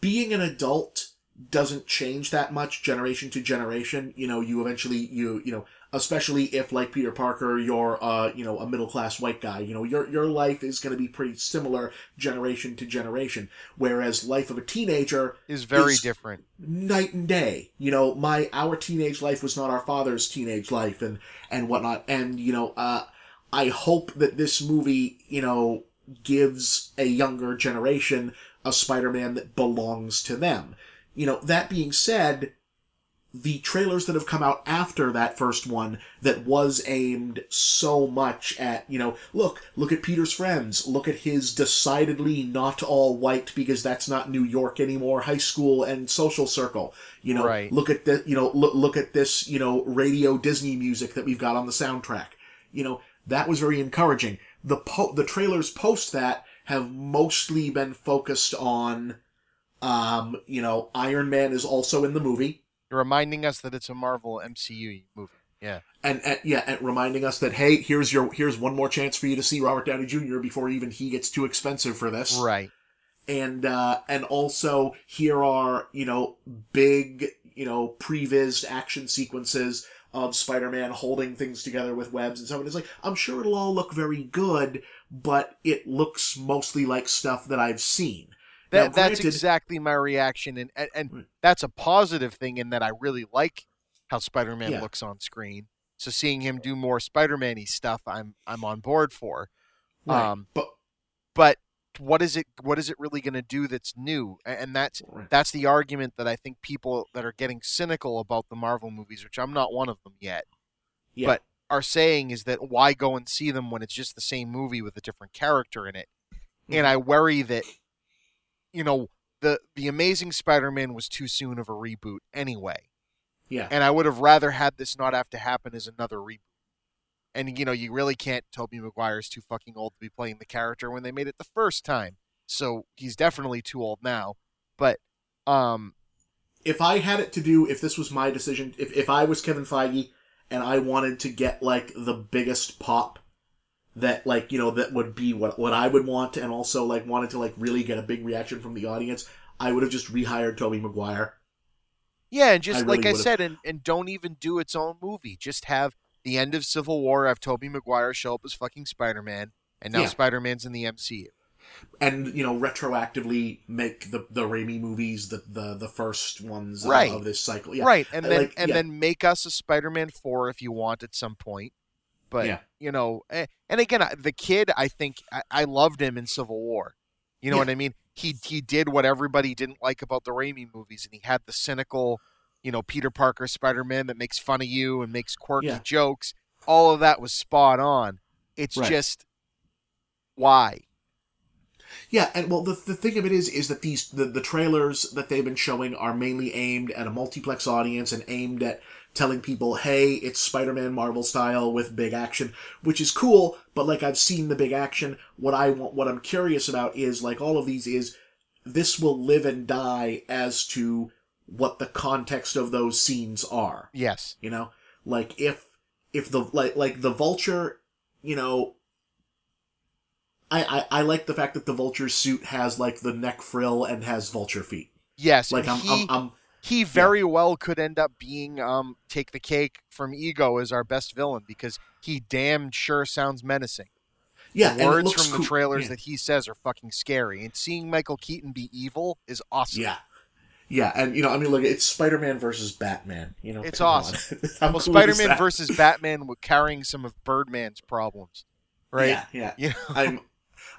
being an adult doesn't change that much generation to generation. You know, you eventually you you know, especially if like Peter Parker, you're uh you know a middle class white guy. You know, your your life is going to be pretty similar generation to generation. Whereas life of a teenager Is very Is- different. night and day. You know, my our teenage life was not our father's teenage life, and and whatnot. And you know, uh, I hope that this movie, you know, gives a younger generation a Spider-Man that belongs to them. You know, that being said, the trailers that have come out after that first one that was aimed so much at, you know, look, look at Peter's friends, look at his decidedly not all white because that's not New York anymore, high school and social circle. You know, Right. look at the, you know, look, look at this, you know, radio Disney music that we've got on the soundtrack. You know, that was very encouraging. The po- the trailers post that have mostly been focused on, um, you know, Iron Man is also in the movie. You're reminding us that it's a Marvel MCU movie. Yeah. and, and yeah, and reminding us that hey, here's your here's one more chance for you to see Robert Downey Jr. before even he gets too expensive for this. Right. And uh, and also here are you know big you know prevised action sequences of Spider-Man holding things together with webs and so on. It's like I'm sure it'll all look very good, but it looks mostly like stuff that I've seen. That, Now, that's granted- exactly my reaction, and and, and Right. that's a positive thing in that I really like how Spider-Man Yeah. looks on screen. So seeing him do more Spider-Man-y stuff, I'm I'm on board for. Right. Um, but But what is it? What is it really going to do that's new? And that's Right. that's the argument that I think people that are getting cynical about the Marvel movies, which I'm not one of them yet, yeah, but are saying is that why go and see them when it's just the same movie with a different character in it? And I worry that you know the the Amazing Spider-Man was too soon of a reboot anyway, yeah, and I would have rather had this not have to happen as another reboot. And you know, you really can't. Tobey Maguire's too fucking old to be playing the character when they made it the first time, so he's definitely too old now. But um, if I had it to do, if this was my decision, if, if I was Kevin Feige and I wanted to get like the biggest pop that like, you know, that would be what, what I would want and also like wanted to like really get a big reaction from the audience, I would have just rehired Tobey Maguire. Yeah, and just I really like I would've- said, and, and don't even do its own movie. Just have the end of Civil War have Tobey Maguire show up as fucking Spider Man, and now Yeah. Spider Man's in the MCU. And, you know, retroactively make the, the Raimi movies the, the, the first ones of- Right. of this cycle. Yeah. Right, and I then like- and yeah. then make us a Spider Man four if you want at some point. But Yeah. you know, eh, and again, the kid, I think I, I loved him in Civil War. You know Yeah. what I mean? He he did what everybody didn't like about the Raimi movies, and he had the cynical, you know, Peter Parker Spider Man that makes fun of you and makes quirky Yeah. jokes. All of that was spot on. It's Right. just why. Yeah, and well, the, the thing of it is, is that these the, the trailers that they've been showing are mainly aimed at a multiplex audience and aimed at telling people, "Hey, it's Spider-Man Marvel style with big action," which is cool. But like I've seen the big action. What I want, what I'm curious about is like all of these is this will live and die as to what the context of those scenes are. Yes. You know, like if if the like like the vulture, you know, I I, I like the fact that the vulture suit has like the neck frill and has vulture feet. Yes. Like I'm, he, I'm I'm he very well could end up being um take the cake from Ego as our best villain because he damn sure sounds menacing. yeah. the words from the trailers Yeah. that he says are fucking scary, and seeing Michael Keaton be evil is awesome. Yeah. Yeah, and you know, I mean, look, it's Spider-Man versus Batman. You know, It's awesome. Well, cool Spider-Man versus Batman with carrying some of Birdman's problems, right? Yeah, yeah. You know? I'm,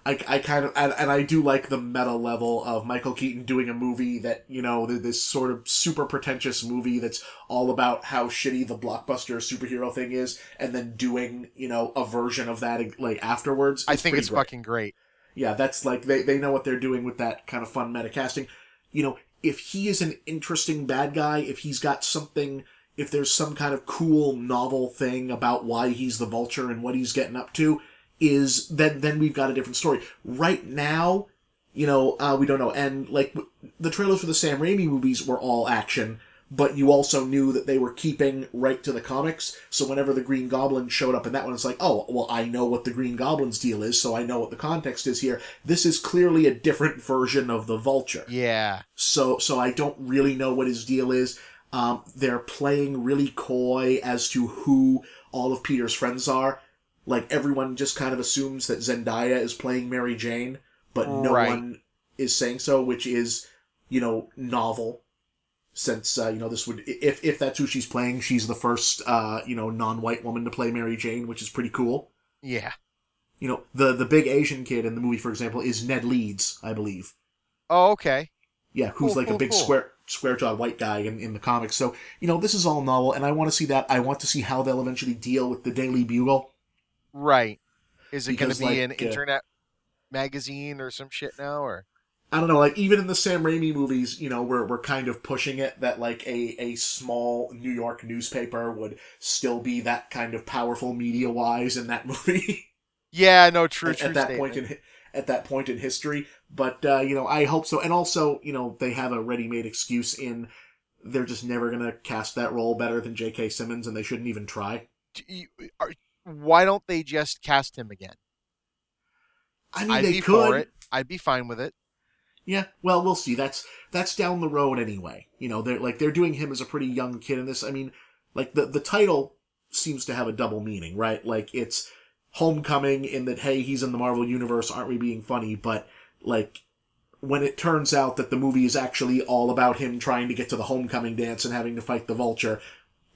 I, I kind of, and, and I do like the meta level of Michael Keaton doing a movie that, you know, this sort of super pretentious movie that's all about how shitty the blockbuster superhero thing is, and then doing, you know, a version of that, like, afterwards. I think it's great. fucking great. Yeah, that's like, they, they know what they're doing with that kind of fun meta casting. You know, if he is an interesting bad guy, if he's got something, if there's some kind of cool novel thing about why he's the vulture and what he's getting up to, is then then we've got a different story. Right now, you know, uh, we don't know. And like w- the trailers for the Sam Raimi movies were all action, but you also knew that they were keeping right to the comics. So whenever the Green Goblin showed up in that one, it's like, oh, well, I know what the Green Goblin's deal is, so I know what the context is here. This is clearly a different version of the Vulture. Yeah. So, so I don't really know what his deal is. Um, they're playing really coy as to who all of Peter's friends are. Like everyone just kind of assumes that Zendaya is playing Mary Jane, but no Right. one is saying so, which is, you know, novel. Since uh, you know this would, if if that's who she's playing, she's the first uh, you know non-white woman to play Mary Jane, which is pretty cool. Yeah. You know, the the big Asian kid in the movie, for example, is Ned Leeds, I believe. Oh, okay. Yeah, who's Cool, like cool, a big cool. square square jawed white guy in, in the comics. So, you know, this is all novel and I want to see that. I want to see how they'll eventually deal with the Daily Bugle. Right. Is it going to be an uh, internet magazine or some shit now, or? I don't know, like even in the Sam Raimi movies, you know, we're we're kind of pushing it that like a, a small New York newspaper would still be that kind of powerful media wise in that movie. Yeah. No. True. at, true. at that statement. point in at that point in history. But uh, you know, I hope so. And also, you know, they have a ready-made excuse in they're just never gonna cast that role better than J.K. Simmons, and they shouldn't even try. Do you- are- why don't they just cast him again? I mean, I'd they be could. for it. I'd be fine with it. Yeah, well, we'll see. That's that's down the road anyway. You know, they're like they're doing him as a pretty young kid in this. I mean, like the the title seems to have a double meaning, right? Like it's homecoming in that hey, he's in the Marvel universe, aren't we being funny? But like when it turns out that the movie is actually all about him trying to get to the homecoming dance and having to fight the vulture,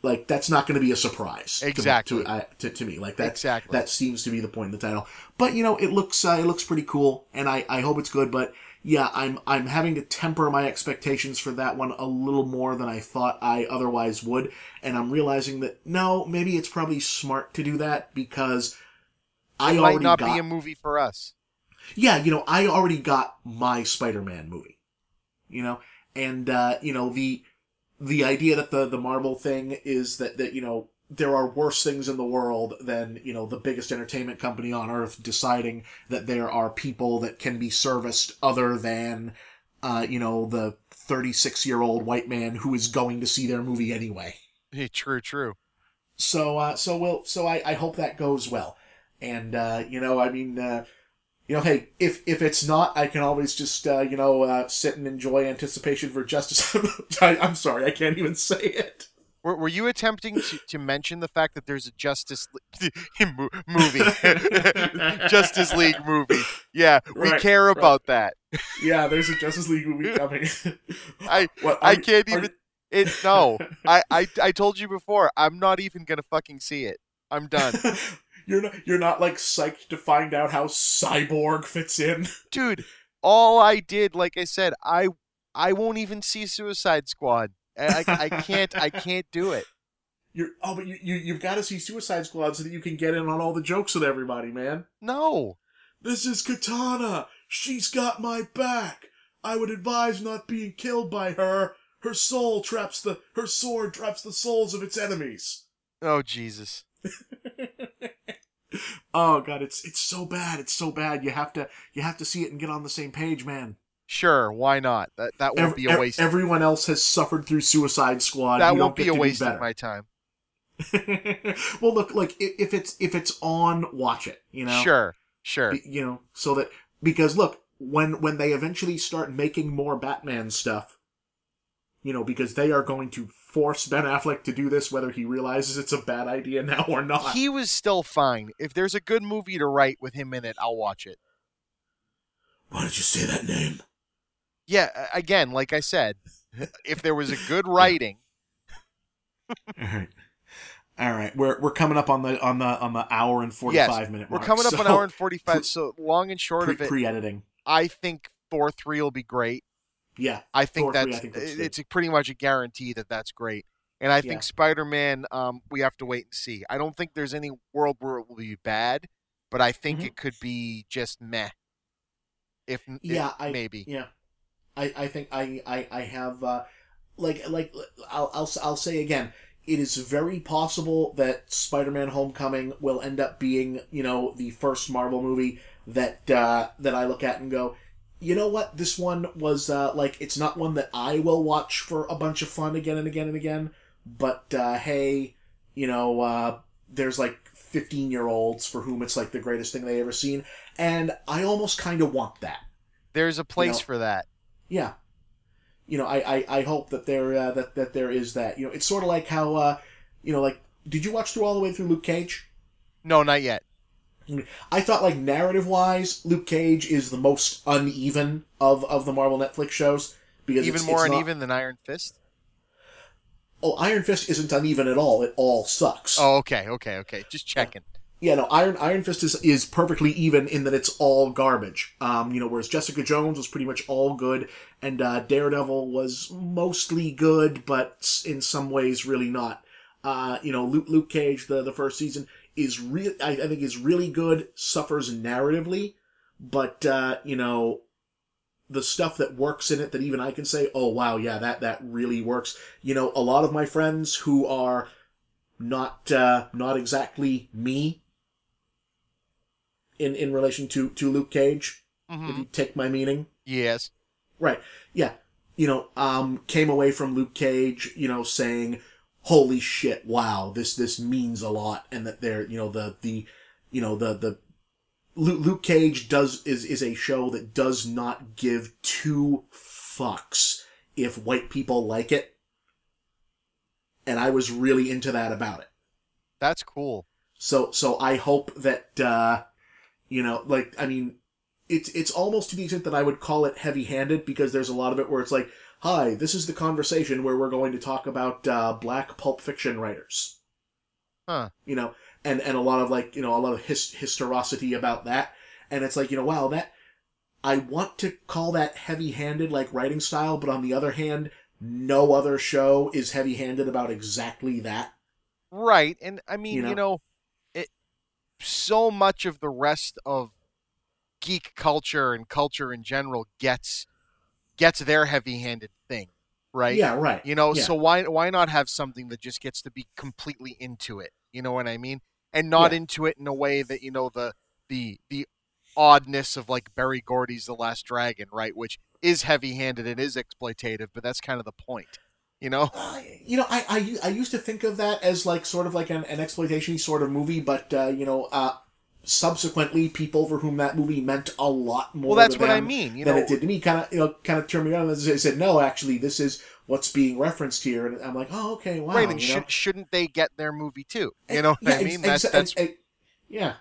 like that's not going to be a surprise Exactly. to, I to, to me. Like that Exactly. that seems to be the point of the title. But you know, it looks uh, it looks pretty cool, and I I hope it's good. But yeah, I'm I'm having to temper my expectations for that one a little more than I thought I otherwise would, and I'm realizing that no, maybe it's probably smart to do that because I It might not got be a movie for us. yeah, you know, I already got my Spider-Man movie, you know, and uh, you know the the idea that the the Marvel thing is that that you know there are worse things in the world than you know the biggest entertainment company on earth deciding that there are people that can be serviced other than uh, you know the 36 year old white man who is going to see their movie anyway Yeah, True. True. so uh so we'll so I, I hope that goes well and uh you know i mean uh you know hey if if it's not i can always just uh you know uh sit and enjoy anticipation for justice I, i'm sorry i can't even say it Were, were you attempting to, to mention the fact that there's a Justice Le- mo- movie, Justice League movie? Yeah, we Right, care right. about that. yeah there's a justice league movie coming I what, I can't are- even. It no. I, I I told you before. I'm not even gonna fucking see it. I'm done, you're not you're not like psyched to find out how cyborg fits in dude. All I did, like I said, I I won't even see Suicide Squad. I, I, I can't I can't do it. you're oh but you, you you've got to see suicide squad so that you can get in on all the jokes with everybody man No. This is Katana. She's got my back. I would advise not being killed by her. Her soul traps the her sword traps the souls of its enemies. Oh Jesus. oh god, it's it's so bad. It's so bad. You have to you have to see it and get on the same page, man. Sure, why not? That that won't Ev- be a waste. everyone else has suffered through Suicide Squad. that You won't be a waste better. of my time. well, look, like if it's if it's on, watch it. You know, Sure, sure. Be- you know, so that because look, when when they eventually start making more Batman stuff, you know, because they are going to force Ben Affleck to do this, whether he realizes it's a bad idea now or not. He was still fine. If there's a good movie to write with him in it, I'll watch it. Why did you say that name? Yeah, again, like I said, if there was a good writing, All right. All right, we're we're coming up on the on the on the hour and forty five minute. we're coming up so an hour and 45. pre- so long and short pre of it, pre editing. I think Thor 3 will be great. Yeah, I think 3 I that's think good. it's pretty much a guarantee that that's great. And I Yeah. think Spider-Man, um, we have to wait and see. I don't think there's any world where it will be bad, but I think Mhm. it could be just meh. If if- Yeah, I- maybe. Yeah, I, I think I, I, I have uh, like like I'll, I'll I'll say again. It is very possible that Spider-Man: Homecoming will end up being, you know, the first Marvel movie that uh, that I look at and go, you know what? This one was uh, like it's not one that I will watch for a bunch of fun again and again and again. But uh, hey, you know, uh, there's like 15 year olds for whom it's like the greatest thing they ever seen, and I almost kind of want that. There's a place know, for that. Yeah. You know, I, I, I hope that there uh, that that there is that. You know, it's sort of like how uh, you know, like did you watch through all the way through Luke Cage? No, not yet. I thought like narrative wise, Luke Cage is the most uneven of of the Marvel Netflix shows because even it's, more it's uneven not... than Iron Fist. Oh, Iron Fist isn't uneven at all. It all sucks. Oh, okay, okay, okay. Just checking. Yeah, no, Iron Iron Fist is, is perfectly even in that it's all garbage. Um, you know, whereas Jessica Jones was pretty much all good, and uh, Daredevil was mostly good, but in some ways really not. Uh, you know, Luke, Luke Cage, the the first season is real. I, I think is really good. Suffers narratively, but uh, you know, the stuff that works in it that even I can say, oh wow, yeah, that that really works. You know, a lot of my friends who are not uh, not exactly me in in relation to to Luke Cage. Mhm. If you take my meaning, Yes. right? Yeah, you know, um, came away from Luke Cage, you know, saying, "Holy shit! Wow, this this means a lot," and that they're, you know, the the, you know, the the Luke, Cage does is is a show that does not give two fucks if white people like it, and I was really into that about it. That's cool. So so I hope that uh you know, like I mean it's it's almost to the extent that I would call it heavy-handed because there's a lot of it where it's like, "Hi, this is the conversation where we're going to talk about uh black pulp fiction writers." Huh. You know, and and a lot of like, you know, a lot of his, historicity about that. And it's like, you know, wow, that I want to call that heavy-handed like writing style, but on the other hand, no other show is heavy-handed about exactly that. Right. And I mean, You you know? know, it so much of the rest of geek culture and culture in general gets gets their heavy-handed thing, right? Yeah, right. You know, Yeah. so why why not have something that just gets to be completely into it? You know what I mean? And not Yeah. into it in a way that you know the the the oddness of like Berry Gordy's The Last Dragon, right? Which is heavy-handed and is exploitative, but that's kind of the point. You know? Uh, you know, I, I I used to think of that as like sort of like an, an exploitation sort of movie, but uh, you know, uh, subsequently, people for whom that movie meant a lot more. Well, that's what I mean. You than know, it did to me. Kind of, you know, kind of turned me around and said, "No, actually, this is what's being referenced here." And I'm like, "Oh, okay, wow." right? And know? should, shouldn't they get their movie too? You eh, know what Yeah, I mean? ex- That's that's ex- yeah,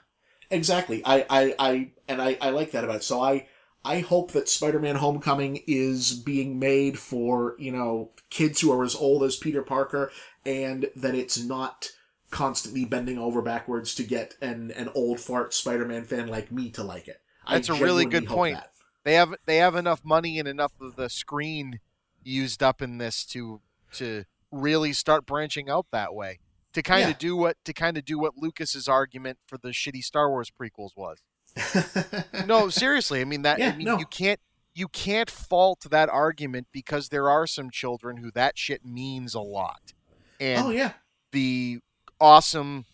exactly. I, I, I, and I, I like that about it. So I, I hope that Spider-Man: Homecoming is being made for you know kids who are as old as Peter Parker, and that it's not constantly bending over backwards to get an an old fart Spider-Man fan like me to like it. That's a really good point. that. they have they have enough money and enough of the screen used up in this to to really start branching out that way to kind of do what to kind of do what Lucas's argument for the shitty Star Wars prequels was. No, seriously, I mean that. Yeah, I mean, no. you can't you can't fault that argument because there are some children who that shit means a lot, and oh yeah, the awesome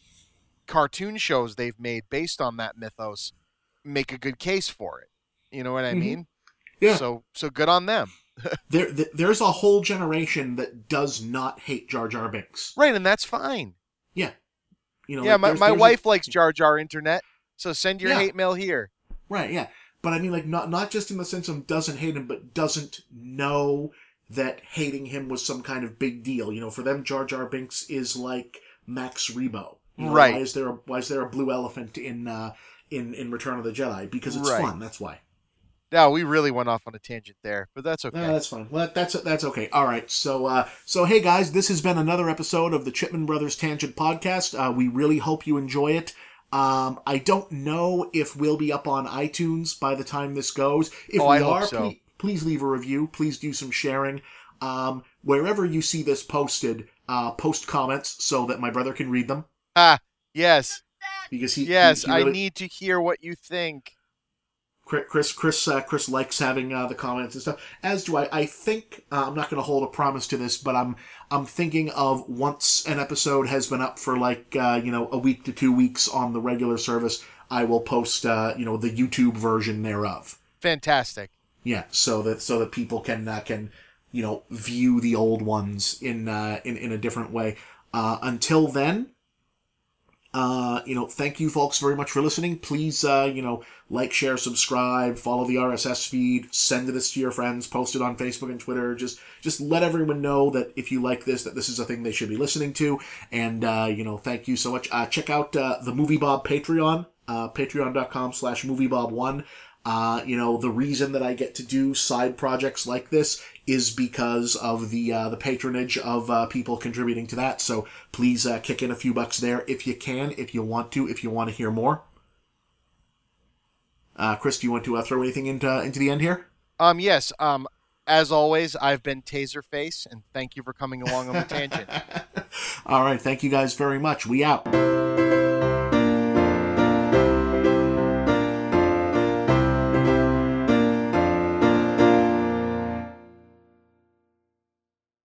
cartoon shows they've made based on that mythos make a good case for it. You know what I Mhm. mean? Yeah. So so good on them. there, there's a whole generation that does not hate Jar Jar Binks. Right, and that's fine. Yeah. You know, yeah, like, my, there's- my there's a- wife likes Jar Jar Internet, so send your Yeah. hate mail here. Right, yeah. But I mean, like, not not just in the sense of doesn't hate him, but doesn't know that hating him was some kind of big deal. You know, for them, Jar Jar Binks is like Max Rebo. You know, Right. Why is there a Why is there a blue elephant in uh, in in Return of the Jedi? Because it's Right. fun. That's why. Now we really went off on a tangent there, but that's okay. No, that's fine. Well, that's that's okay. All right. So, uh, so hey guys, this has been another episode of the Chipman Brothers Tangent Podcast. Uh, we really hope you enjoy it. Um, I don't know if we'll be up on iTunes by the time this goes. If Oh, we I are, so. please, please leave a review. Please do some sharing. Um, wherever you see this posted, uh, post comments so that my brother can read them ah, yes, because he yes. he, he really- I need to hear what you think. Chris Chris Chris, uh, Chris likes having uh, the comments and stuff. As do I. I think uh, I'm not going to hold a promise to this, but I'm I'm thinking of once an episode has been up for like uh, you know a week to two weeks on the regular service, I will post uh, you know the YouTube version thereof. Fantastic. Yeah, so that so that people can uh, can you know view the old ones in uh, in in a different way. Uh, until then, uh, you know, thank you folks very much for listening. Please, uh, you know, like, share, subscribe, follow the RSS feed, send this to your friends, post it on Facebook and Twitter. Just, just let everyone know that if you like this, that this is a thing they should be listening to. And, uh, you know, thank you so much. Uh, check out, uh, the Movie Bob Patreon, uh, patreon.com slash moviebob1. Uh, you know, the reason that I get to do side projects like this is because of the uh, the patronage of uh, people contributing to that. So please uh, kick in a few bucks there if you can, if you want to, if you want to hear more. Uh, Chris, do you want to uh, throw anything into into the end here? Um, yes. Um, as always, I've been Taserface, and thank you for coming along on the tangent. All right, thank you guys very much. We out.